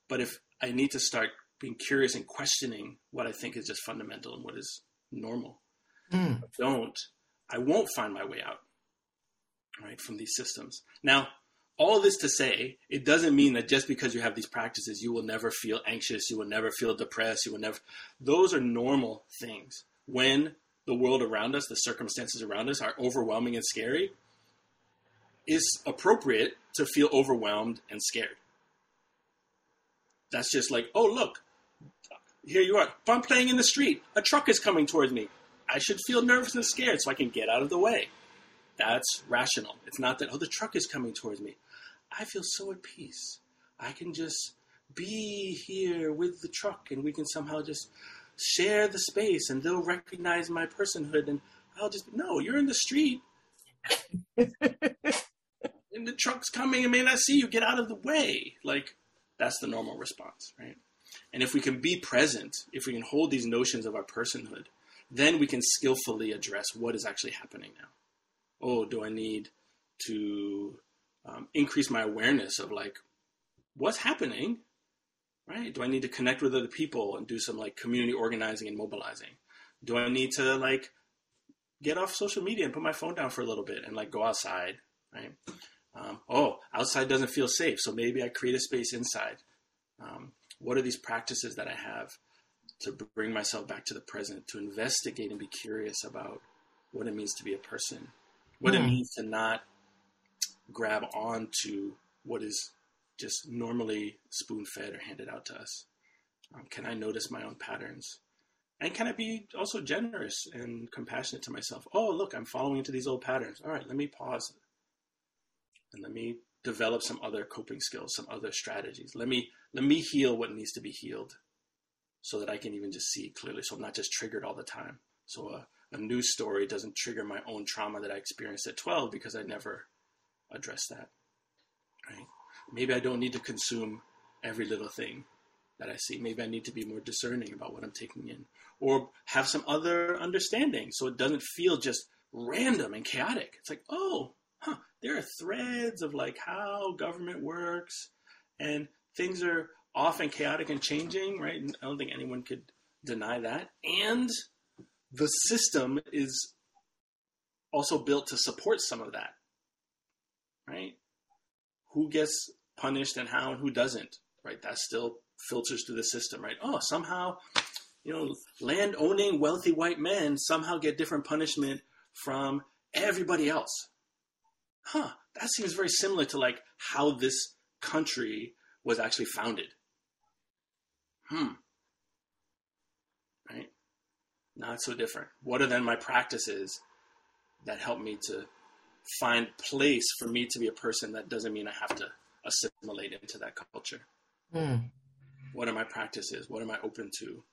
but if I need to start being curious and questioning what I think is just fundamental and what is normal. Mm. I don't, I won't find my way out, right, from these systems. Now, all this to say, it doesn't mean that just because you have these practices, you will never feel anxious, you will never feel depressed, you will never. Those are normal things. When the world around us, the circumstances around us are overwhelming and scary, is appropriate to feel overwhelmed and scared. That's just like, oh, look, here you are. If I'm playing in the street, a truck is coming towards me. I should feel nervous and scared so I can get out of the way. That's rational. It's not that, oh, the truck is coming towards me. I feel so at peace. I can just be here with the truck and we can somehow just share the space and they'll recognize my personhood and I'll just, no, you're in the street and the truck's coming and may not see you. Get out of the way. Like, that's the normal response, right? And if we can be present, if we can hold these notions of our personhood, then we can skillfully address what is actually happening now. Oh, do I need to um, increase my awareness of like what's happening? Right? Do I need to connect with other people and do some like community organizing and mobilizing? Do I need to like get off social media and put my phone down for a little bit and like go outside? Right? Um, oh, outside doesn't feel safe, so maybe I create a space inside. Um, what are these practices that I have to bring myself back to the present, to investigate and be curious about what it means to be a person, what mm. it hmm. means to not grab on to what is just normally spoon fed or handed out to us? Um, can I notice my own patterns? And can I be also generous and compassionate to myself? Oh, look, I'm following into these old patterns. All right, let me pause and let me develop some other coping skills, some other strategies. Let me let me heal what needs to be healed so that I can even just see clearly. So I'm not just triggered all the time. So a, a news story doesn't trigger my own trauma that I experienced at 12 because I never addressed that. Right? Maybe I don't need to consume every little thing that I see. Maybe I need to be more discerning about what I'm taking in or have some other understanding so it doesn't feel just random and chaotic. It's like, oh, huh, there are threads of like how government works and things are often chaotic and changing, right? And I don't think anyone could deny that. And the system is also built to support some of that, right? Who gets punished and how and who doesn't, right? That still filters through the system, right? Oh, somehow, you know, land owning wealthy white men somehow get different punishment from everybody else. Huh, that seems very similar to like how this country was actually founded. Hmm. Right? Not so different. What are then my practices that help me to find place for me to be a person that doesn't mean I have to assimilate into that culture? Hmm. What are my practices? What am I open to?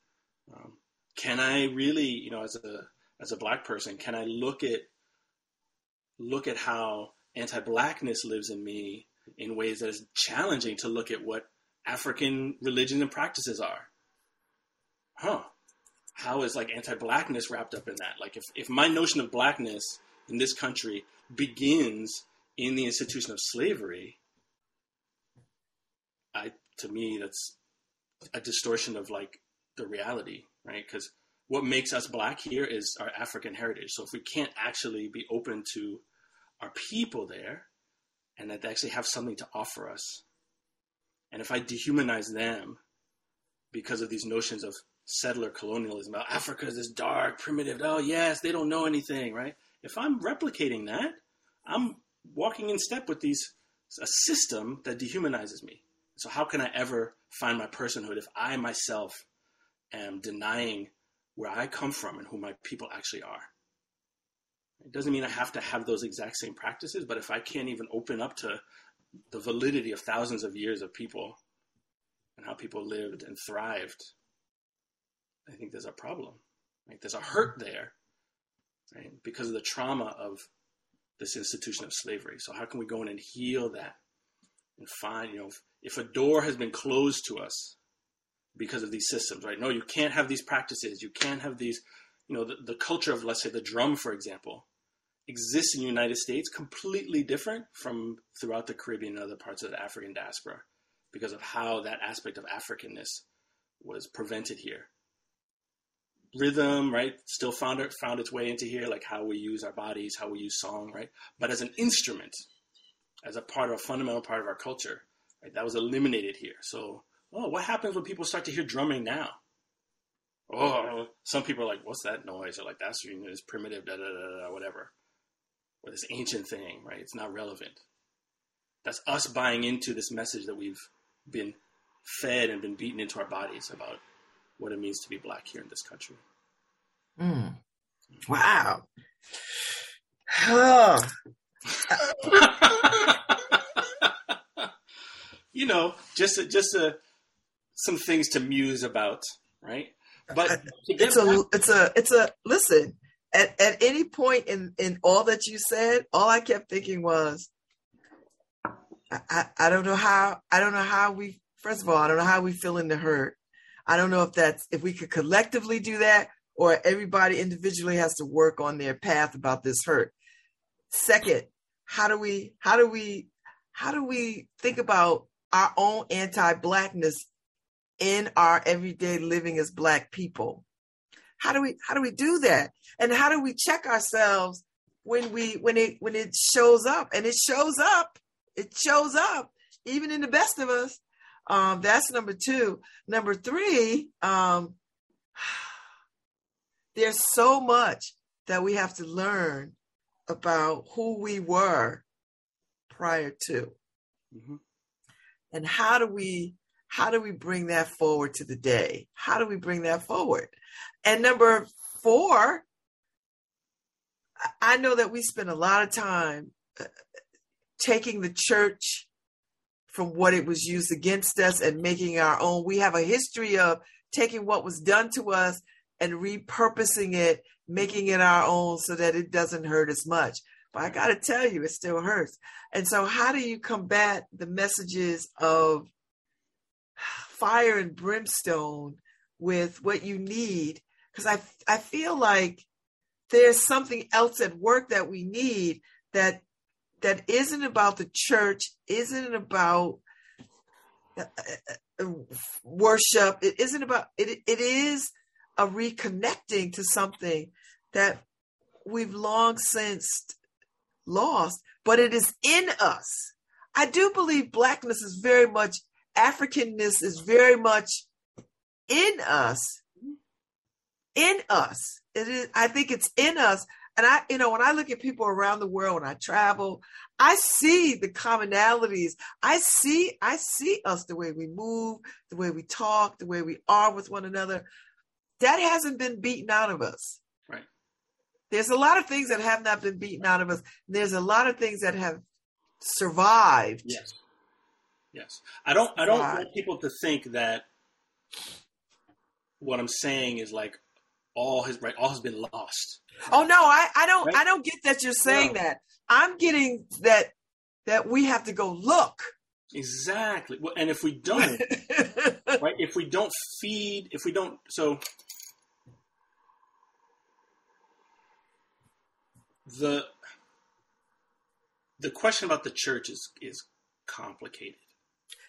Um, can I really, you know, as a as a black person, can I look at look at how anti-blackness lives in me in ways that is challenging to look at what African religions and practices are. Huh. How is like anti-blackness wrapped up in that? Like if, if my notion of blackness in this country begins in the institution of slavery, to me that's a distortion of like the reality, right? Because what makes us black here is our African heritage. So if we can't actually be open to our people there and that they actually have something to offer us, and if I dehumanize them because of these notions of settler colonialism, oh, Africa is this dark, primitive, oh, yes, they don't know anything, right? If I'm replicating that, I'm walking in step with these a system that dehumanizes me. So how can I ever find my personhood if I myself am denying where I come from and who my people actually are? It doesn't mean I have to have those exact same practices, but if I can't even open up to the validity of thousands of years of people and how people lived and thrived, I think there's a problem. Right? There's a hurt there, right? Because of the trauma of this institution of slavery. So how can we go in and heal that and find, you know, if, a door has been closed to us because of these systems, right? No, you can't have these practices. You can't have these, you know, the, the culture of, let's say, the drum, for example, exists in the United States completely different from throughout the Caribbean and other parts of the African diaspora because of how that aspect of Africanness was prevented here. Rhythm, right, still found found its way into here, like how we use our bodies, how we use song, right? But as an instrument, as a part of a fundamental part of our culture, right, that was eliminated here. So, oh, what happens when people start to hear drumming now? Oh, some people are like, "What's that noise?" Or like, "That's you know, it's primitive, da da da da, whatever." or this ancient thing, right? It's not relevant. That's us buying into this message that we've been fed and been beaten into our bodies about what it means to be black here in this country. Mm. Wow. you know, just a, just a, some things to muse about, right? But it's a back- it's a it's a listen at, at any point in in all that you said all i kept thinking was I, I i don't know how i don't know how we first of all i don't know how we feel in the hurt i don't know if that's if we could collectively do that or everybody individually has to work on their path about this hurt second how do we how do we how do we think about our own anti-blackness in our everyday living as black people? How do we how do we do that? And how do we check ourselves when we when it when it shows up? And it shows up it shows up even in the best of us. Um that's number two. Number three um there's so much that we have to learn about who we were prior to. Mhm. and how do we how do we bring that forward to the day? How do we bring that forward? And number four I- i know that we spend a lot of time uh, taking the church from what it was used against us and making our own. We have a history of taking what was done to us and repurposing it making it our own so that it doesn't hurt as much but i got to tell you it still hurts and so how do you combat the messages of fire and brimstone with what you need because I I feel like there's something else at work that we need that that isn't about the church, isn't about uh, uh, worship. It isn't about it. It is a reconnecting to something that we've long since lost, but it is in us. I do believe blackness is very much Africanness is very much in us. In us. It is I think it's in us. And I, you know, when I look at people around the world, when I travel, I see the commonalities. I see, I see us the way we move, the way we talk, the way we are with one another. That hasn't been beaten out of us. Right. There's a lot of things that have not been beaten out of us. There's a lot of things that have survived. Yes. Yes. I don't I don't want people to think that what I'm saying is like all has right all has been lost. Oh no, I, I don't Right? I don't get that you're saying No. that. I'm getting that that we have to go look. Exactly. Well, And if we don't, right? If we don't feed, if we don't, so the the question about the church is is complicated,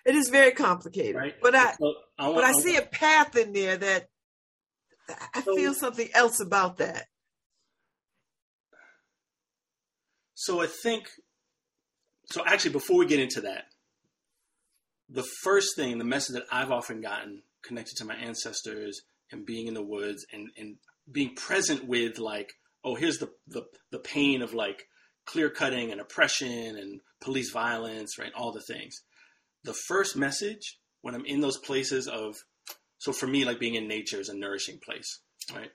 it is very complicated. right? But I So I want, but I see a path in there that I So- feel something else about that. So I think, so actually, before we get into that, the first thing, the message that I've often gotten connected to my ancestors and being in the woods and, and being present with like, oh, here's the, the, the pain of like clear cutting and oppression and police violence, right? All the things. The first message when I'm in those places of, so for me, like being in nature is a nourishing place, right?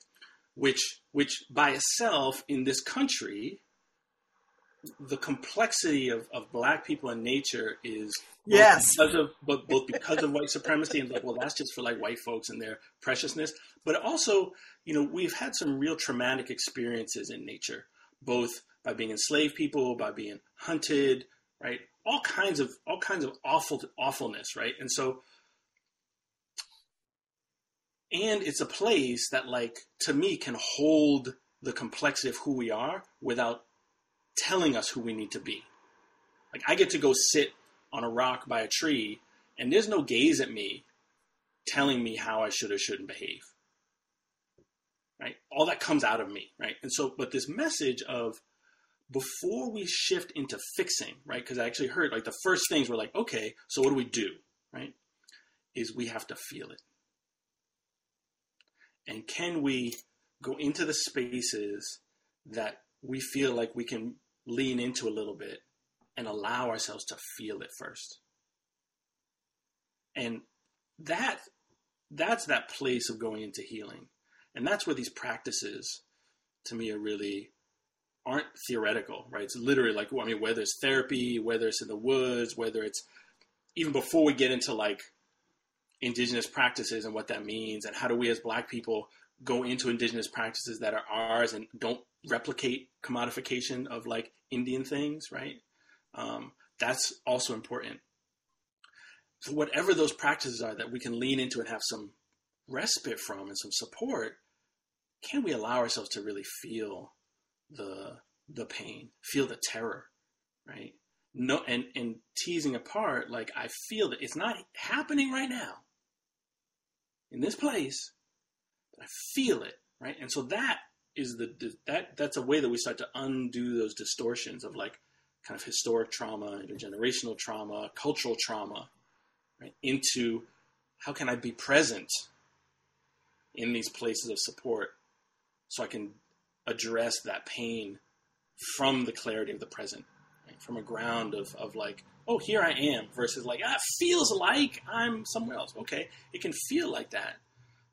Which, which by itself in this country, the complexity of, of black people in nature is both Yes. because of but both because of white supremacy and like well that's just for like white folks and their preciousness. But also you know we've had some real traumatic experiences in nature both by being enslaved people by being hunted right? All kinds of all kinds of awful awfulness right? And so and it's a place that like to me can hold the complexity of who we are without telling us who we need to be. Like I get to go sit on a rock by a tree, and there's no gaze at me telling me how I should or shouldn't behave. Right? All that comes out of me, right? And so, but this message of before we shift into fixing, right? Because I actually heard like the first things were like, okay, so what do we do, right? Is we have to feel it. And can we go into the spaces that we feel like we can lean into a little bit and allow ourselves to feel it first. And that that's that place of going into healing. And that's where these practices to me are really aren't theoretical, right? It's literally like, I mean, whether it's therapy, whether it's in the woods, whether it's even before we get into like indigenous practices and what that means, and how do we as Black people go into indigenous practices that are ours and don't replicate commodification of like Indian things, right? Um, that's also important. So whatever those practices are that we can lean into and have some respite from and some support, can we allow ourselves to really feel the the pain, feel the terror, right? No, and and teasing apart, like I feel that it's not happening right now in this place, I feel it, right? And so that is the, that that's a way that we start to undo those distortions of like kind of historic trauma, intergenerational trauma, cultural trauma, right? Into how can I be present in these places of support so I can address that pain from the clarity of the present, right? from a ground of, of like, oh, here I am, versus like, ah, feels like I'm somewhere else. Okay, it can feel like that,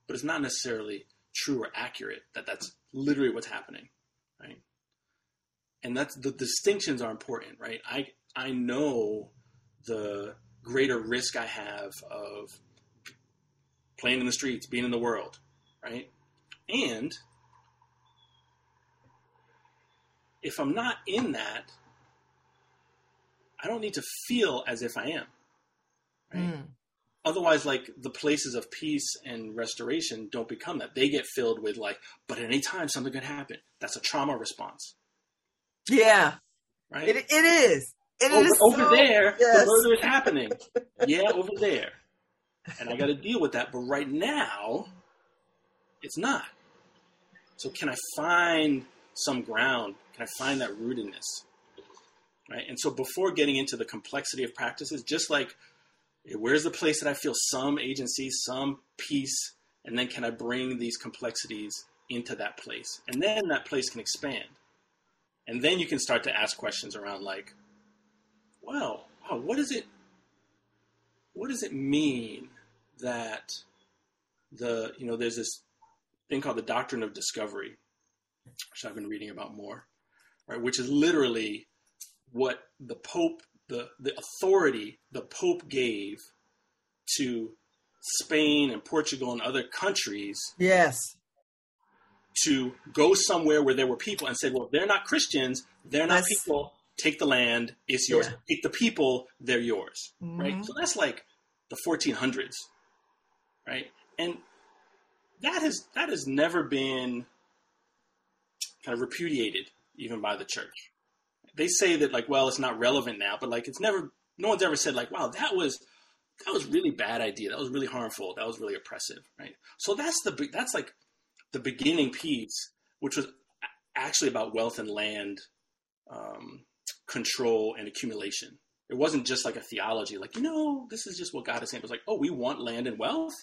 but it's not necessarily true or accurate that that's literally what's happening, right? And that's the distinctions are important, right? I I know the greater risk I have of playing in the streets, being in the world, right? And if I'm not in that, I don't need to feel as if I am. Right? Mm. Otherwise, like the places of peace and restoration don't become that. They get filled with like, but at any time something could happen. That's a trauma response. Yeah. Right? It, it is. It over, is over so, there, yes. the murder is happening. yeah, over there. And I got to deal with that. But right now, it's not. So can I find some ground? Can I find that rootedness? Right. And so before getting into the complexity of practices, just like where's the place that I feel some agency, some peace, and then can I bring these complexities into that place? And then that place can expand. And then you can start to ask questions around like, well, wow, what is it what does it mean that the you know there's this thing called the doctrine of discovery, which I've been reading about more, right? Which is literally what the Pope, the the authority the Pope gave to Spain and Portugal and other countries. Yes. To go somewhere where there were people and said, well, they're not Christians, they're not That's- people. Take the land, it's yours. Yeah. Take the people, they're yours. Mhm. Right? So that's like the 1400s, right? And that has that has never been kind of repudiated even by the church. They say that like, well, it's not relevant now, but like it's never no one's ever said like, wow, that was that was really bad idea. That was really harmful. That was really oppressive, right? So that's the that's like the beginning piece, which was actually about wealth and land um, control and accumulation. It wasn't just like a theology, like, you know, this is just what God is saying. It was like, oh, we want land and wealth.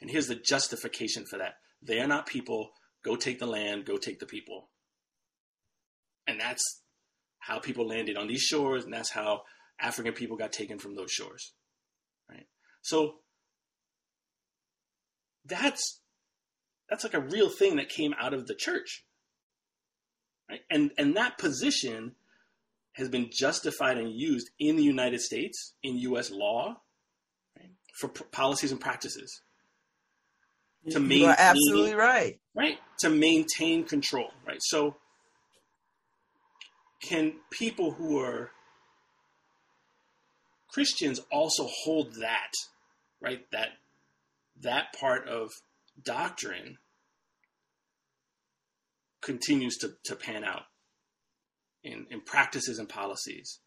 And here's the justification for that. They are not people. Go take the land, go take the people. And that's how people landed on these shores, and that's how African people got taken from those shores. Right? So that's that's like a real thing that came out of the church. Right? And and that position has been justified and used in the United States in U.S. law right, for p- policies and practices to You maintain are absolutely right. right to maintain control. Right. So can people who are Christians also hold that right that that part of doctrine continues to, to pan out in, in practices and policies,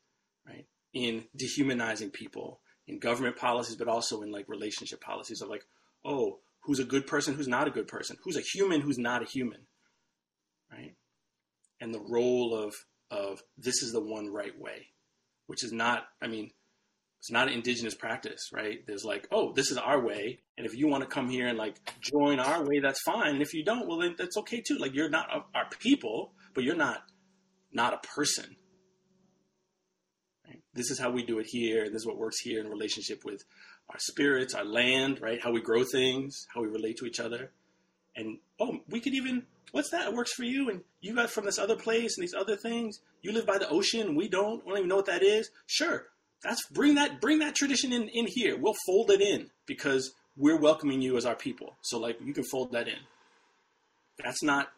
right? In dehumanizing people, in government policies, but also in like relationship policies of like, oh, who's a good person, who's not a good person, who's a human, who's not a human, right? And the role of of this is the one right way, which is not, I mean, it's not an indigenous practice, right? There's like, oh, this is our way, and if you want to come here and like join our way, that's fine. And if you don't, well, then that's okay too. Like you're not our people, but you're not not a person. Right? This is how we do it here, this is what works here in relationship with our spirits, our land, right? How we grow things, how we relate to each other. And oh, we could even what's that? It works for you, and you got from this other place and these other things. You live by the ocean, we don't. We don't even know what that is. Sure, that's bring that bring that tradition in in here. We'll fold it in because we're welcoming you as our people. So like you can fold that in. That's not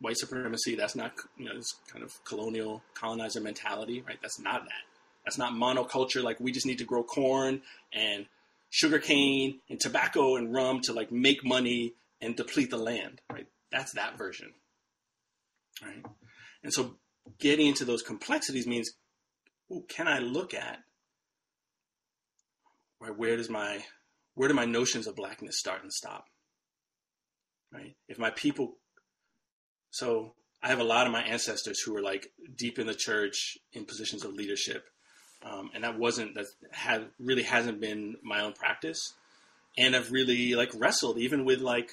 white supremacy. That's not you know this kind of colonial colonizer mentality, right? That's not that. That's not monoculture. Like we just need to grow corn and sugarcane and tobacco and rum to like make money and deplete the land, right? That's that version, right? And so getting into those complexities means, ooh, can I look at right where does my where do my notions of blackness start and stop? Right? If my people so I have a lot of my ancestors who were like deep in the church in positions of leadership. Um, and that wasn't that had really hasn't been my own practice. And I've really like wrestled even with like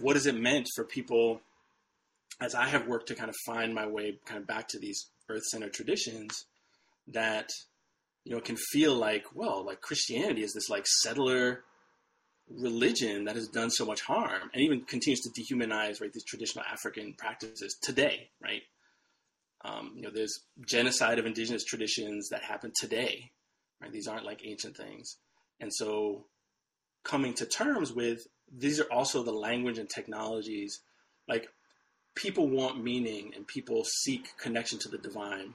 what has it meant for people as I have worked to kind of find my way kind of back to these earth centered traditions that you know can feel like well like Christianity is this like settler religion that has done so much harm and even continues to dehumanize right these traditional African practices today right? Um, you know there's genocide of indigenous traditions that happen today right? These aren't like ancient things. And so coming to terms with these are also the language and technologies like people want meaning and people seek connection to the divine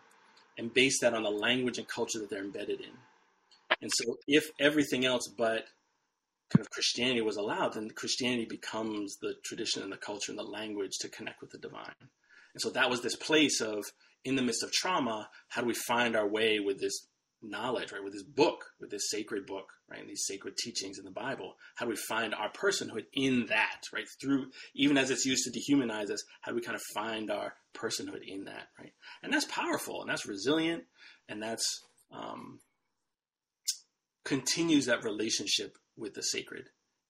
and base that on the language and culture that they're embedded in. And so if everything else but kind of christianity was allowed then christianity becomes the tradition and the culture and the language to connect with the divine. And so that was this place of in the midst of trauma how do we find our way with this knowledge, right? With this book, with this sacred book, right? And these sacred teachings in the Bible. How do we find our personhood in that, right? Through, even as it's used to dehumanize us, how do we kind of find our personhood in that, right? And that's powerful and that's resilient and that's, um, continues that relationship with the sacred.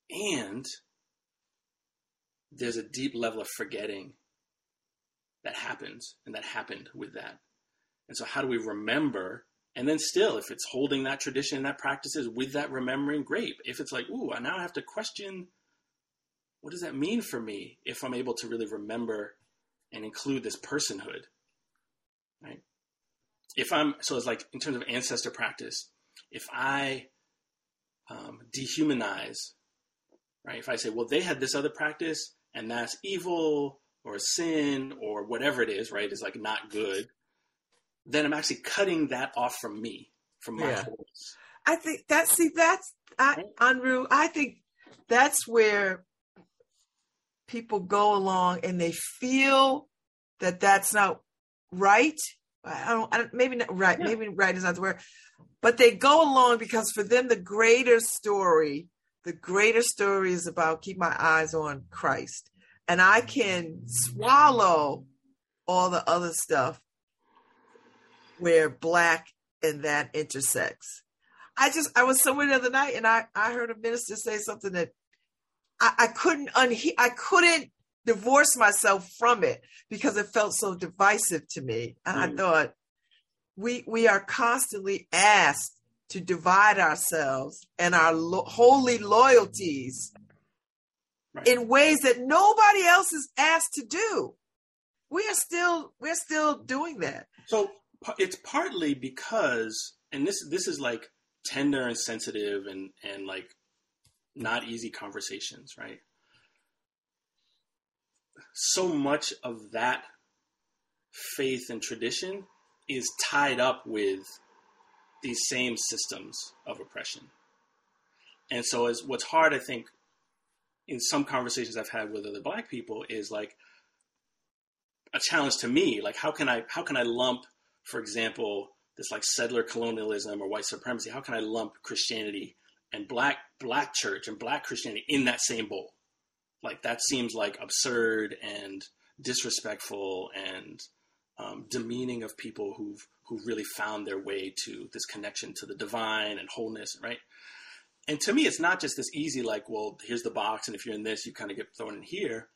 And there's a deep level of forgetting that happens and that happened with that. And so, how do we remember and then still, if it's holding that tradition and that practices with that remembering, great. If it's like, ooh, I now have to question what does that mean for me if I'm able to really remember and include this personhood, right? If I'm, so it's like in terms of ancestor practice, if I um, dehumanize, right? If I say, well, they had this other practice and that's evil or sin or whatever it is, right? Is like not good then I'm actually cutting that off from me, from my yeah. I think that see that's I Anru, I think that's where people go along and they feel that that's not right. I don't, I don't maybe not right, yeah. maybe right is not the word, but they go along because for them the greater story, the greater story is about keep my eyes on Christ, and I can swallow all the other stuff where black and that intersects. I just I was somewhere the other night and I I heard a minister say something that I, I couldn't unhe- I couldn't divorce myself from it because it felt so divisive to me. And mm. I thought we we are constantly asked to divide ourselves and our lo- holy loyalties right. in ways that nobody else is asked to do. We are still we're still doing that. So it's partly because, and this this is like tender and sensitive and and like not easy conversations, right? So much of that faith and tradition is tied up with these same systems of oppression. And so as what's hard I think in some conversations I've had with other black people is like a challenge to me like how can I how can I lump for example, this like settler colonialism or white supremacy, how can I lump Christianity and black black church and black Christianity in that same bowl? Like that seems like absurd and disrespectful and um, demeaning of people who've who really found their way to this connection to the divine and wholeness, right? And to me, it's not just this easy like, well, here's the box, and if you're in this, you kind of get thrown in here.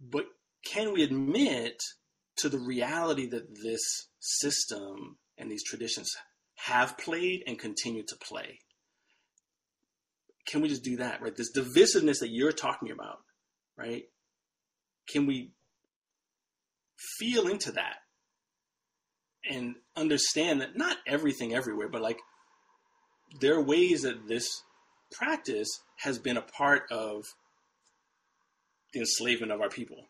But can we admit to the reality that this system and these traditions have played and continue to play. Can we just do that, right? This divisiveness that you're talking about, right? Can we feel into that and understand that not everything everywhere, but like there are ways that this practice has been a part of the enslavement of our people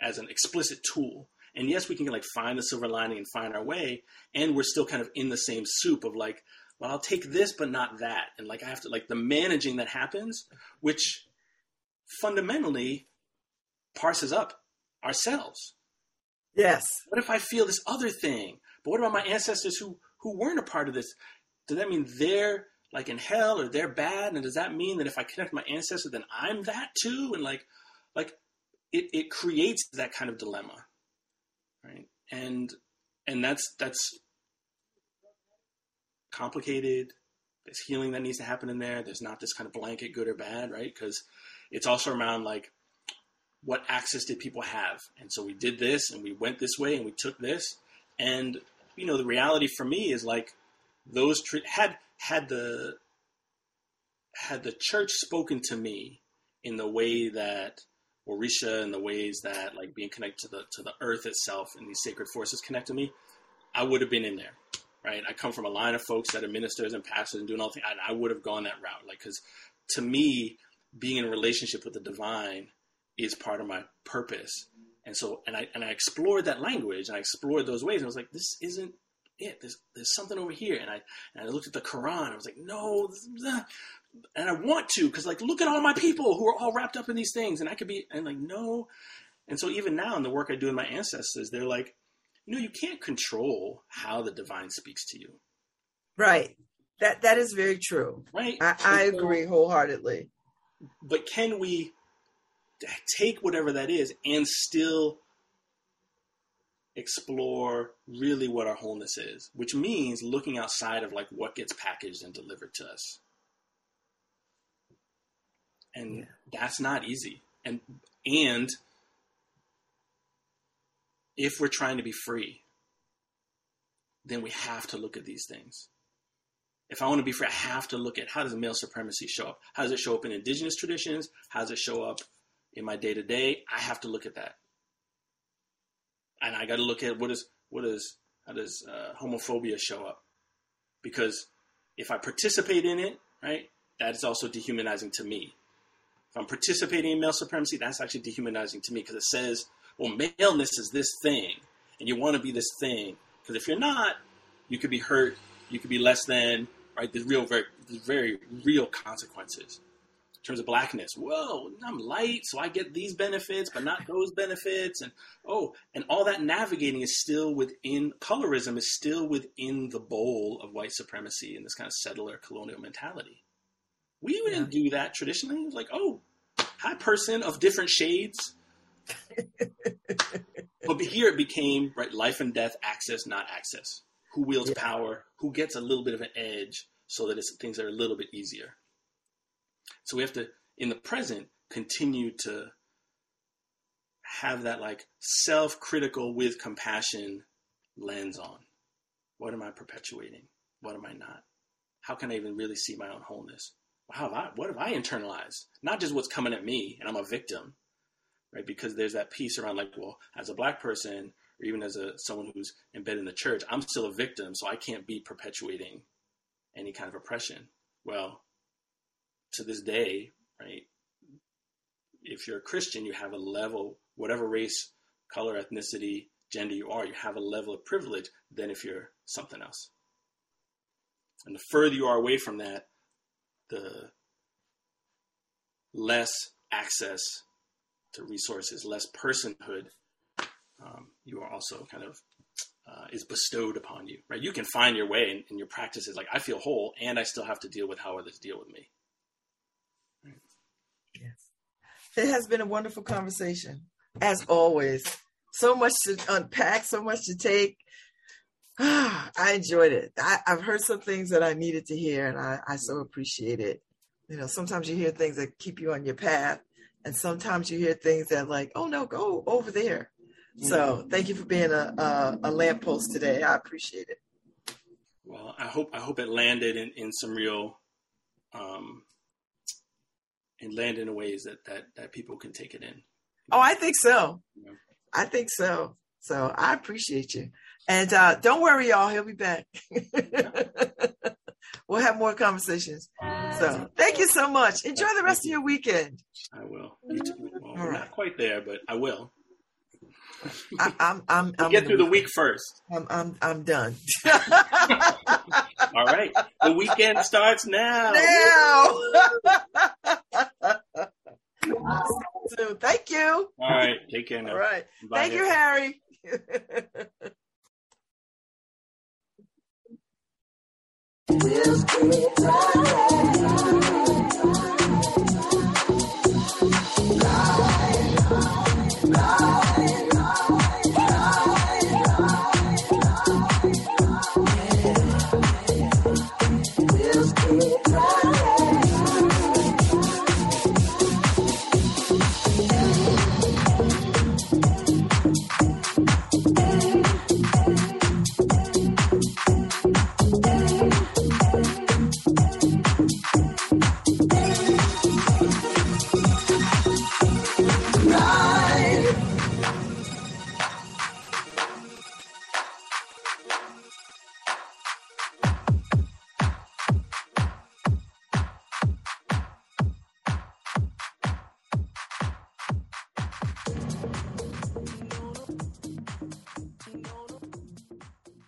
as an explicit tool. And yes, we can like find the silver lining and find our way, and we're still kind of in the same soup of like, well, I'll take this, but not that. And like, I have to, like, the managing that happens, which fundamentally parses up ourselves. Yes. What if I feel this other thing? But what about my ancestors who, who weren't a part of this? Does that mean they're like in hell or they're bad? And does that mean that if I connect my ancestor, then I'm that too? And like, like it, it creates that kind of dilemma. Right. And, and that's, that's complicated. There's healing that needs to happen in there. There's not this kind of blanket good or bad, right? Because it's also around like what access did people have? And so we did this and we went this way and we took this. And, you know, the reality for me is like those tre- had had the had the church spoken to me in the way that Orisha and the ways that like being connected to the to the earth itself and these sacred forces connect to me, I would have been in there right? I come from a line of folks that are ministers and pastors and doing all things. I, I would have gone that route, like because to me, being in relationship with the divine is part of my purpose. And so, and I and I explored that language and I explored those ways. And I was like, this isn't it. There's there's something over here. And I and I looked at the Quran. I was like, no. And I want to because like look at all my people who are all wrapped up in these things, and I could be and like no. And so even now in the work I do with my ancestors, they're like, you know, you can't control how the divine speaks to you. Right. That that is very true. Right. I, I agree wholeheartedly. But can we take whatever that is and still explore really what our wholeness is, which means looking outside of like what gets packaged and delivered to us. And yeah. that's not easy. And and if we're trying to be free, then we have to look at these things. If I want to be free, I have to look at how does male supremacy show up? How does it show up in indigenous traditions? How does it show up in my day to day? I have to look at that, and I got to look at what is what is how does uh, homophobia show up? Because if I participate in it, right, that is also dehumanizing to me. I'm participating in male supremacy, that's actually dehumanizing to me because it says well, maleness is this thing, and you want to be this thing. Because if you're not, you could be hurt, you could be less than, right? There's real, very, there's very real consequences. In terms of blackness, whoa, I'm light, so I get these benefits, but not those benefits. And oh, and all that navigating is still within, colorism is still within the bowl of white supremacy and this kind of settler colonial mentality. We didn't do that traditionally. It was like, oh, hi, person of different shades but here it became right life and death, access, not access. Who wields yeah. power? Who gets a little bit of an edge so that it's things that are a little bit easier. So we have to, in the present, continue to have that like self-critical with compassion lens on. What am I perpetuating? What am I not? How can I even really see my own wholeness? I, what have I internalized? Not just what's coming at me and I'm a victim, right? Because there's that piece around like, well, as a black person, or even as a someone who's embedded in the church, I'm still a victim, so I can't be perpetuating any kind of oppression. Well, to this day, right? If you're a Christian, you have a level, whatever race, color, ethnicity, gender you are, you have a level of privilege than if you're something else. And the further you are away from that, the less access to resources, less personhood, um, you are also kind of uh, is bestowed upon you, right? You can find your way in, in, your practices. Like I feel whole, and I still have to deal with how others deal with me. Right. Yes, it has been a wonderful conversation, as always. So much to unpack, so much to take. I enjoyed it. I, have heard some things that I needed to hear, and I, I so appreciate it. You know, sometimes you hear things that keep you on your path, and sometimes you hear things that like, oh no, go over there. So thank you for being a, a, a lamppost today. I appreciate it. Well, I hope I hope it landed in, in some real um, and land in ways that that that people can take it in. Oh, I think so. Yeah. I think so. So I appreciate you. And uh, don't worry, y'all. He'll be back. we'll have more conversations. So thank you so much. Enjoy the rest of your weekend. I will. You too. Well, we're right. not quite there, but I will. I, I'm, I'm, I'm get through the week first. I'm, I'm, I'm done. All right. The weekend starts now. now. so thank you. All right. Take care now. All right. Bye Thank you. Harry. We'll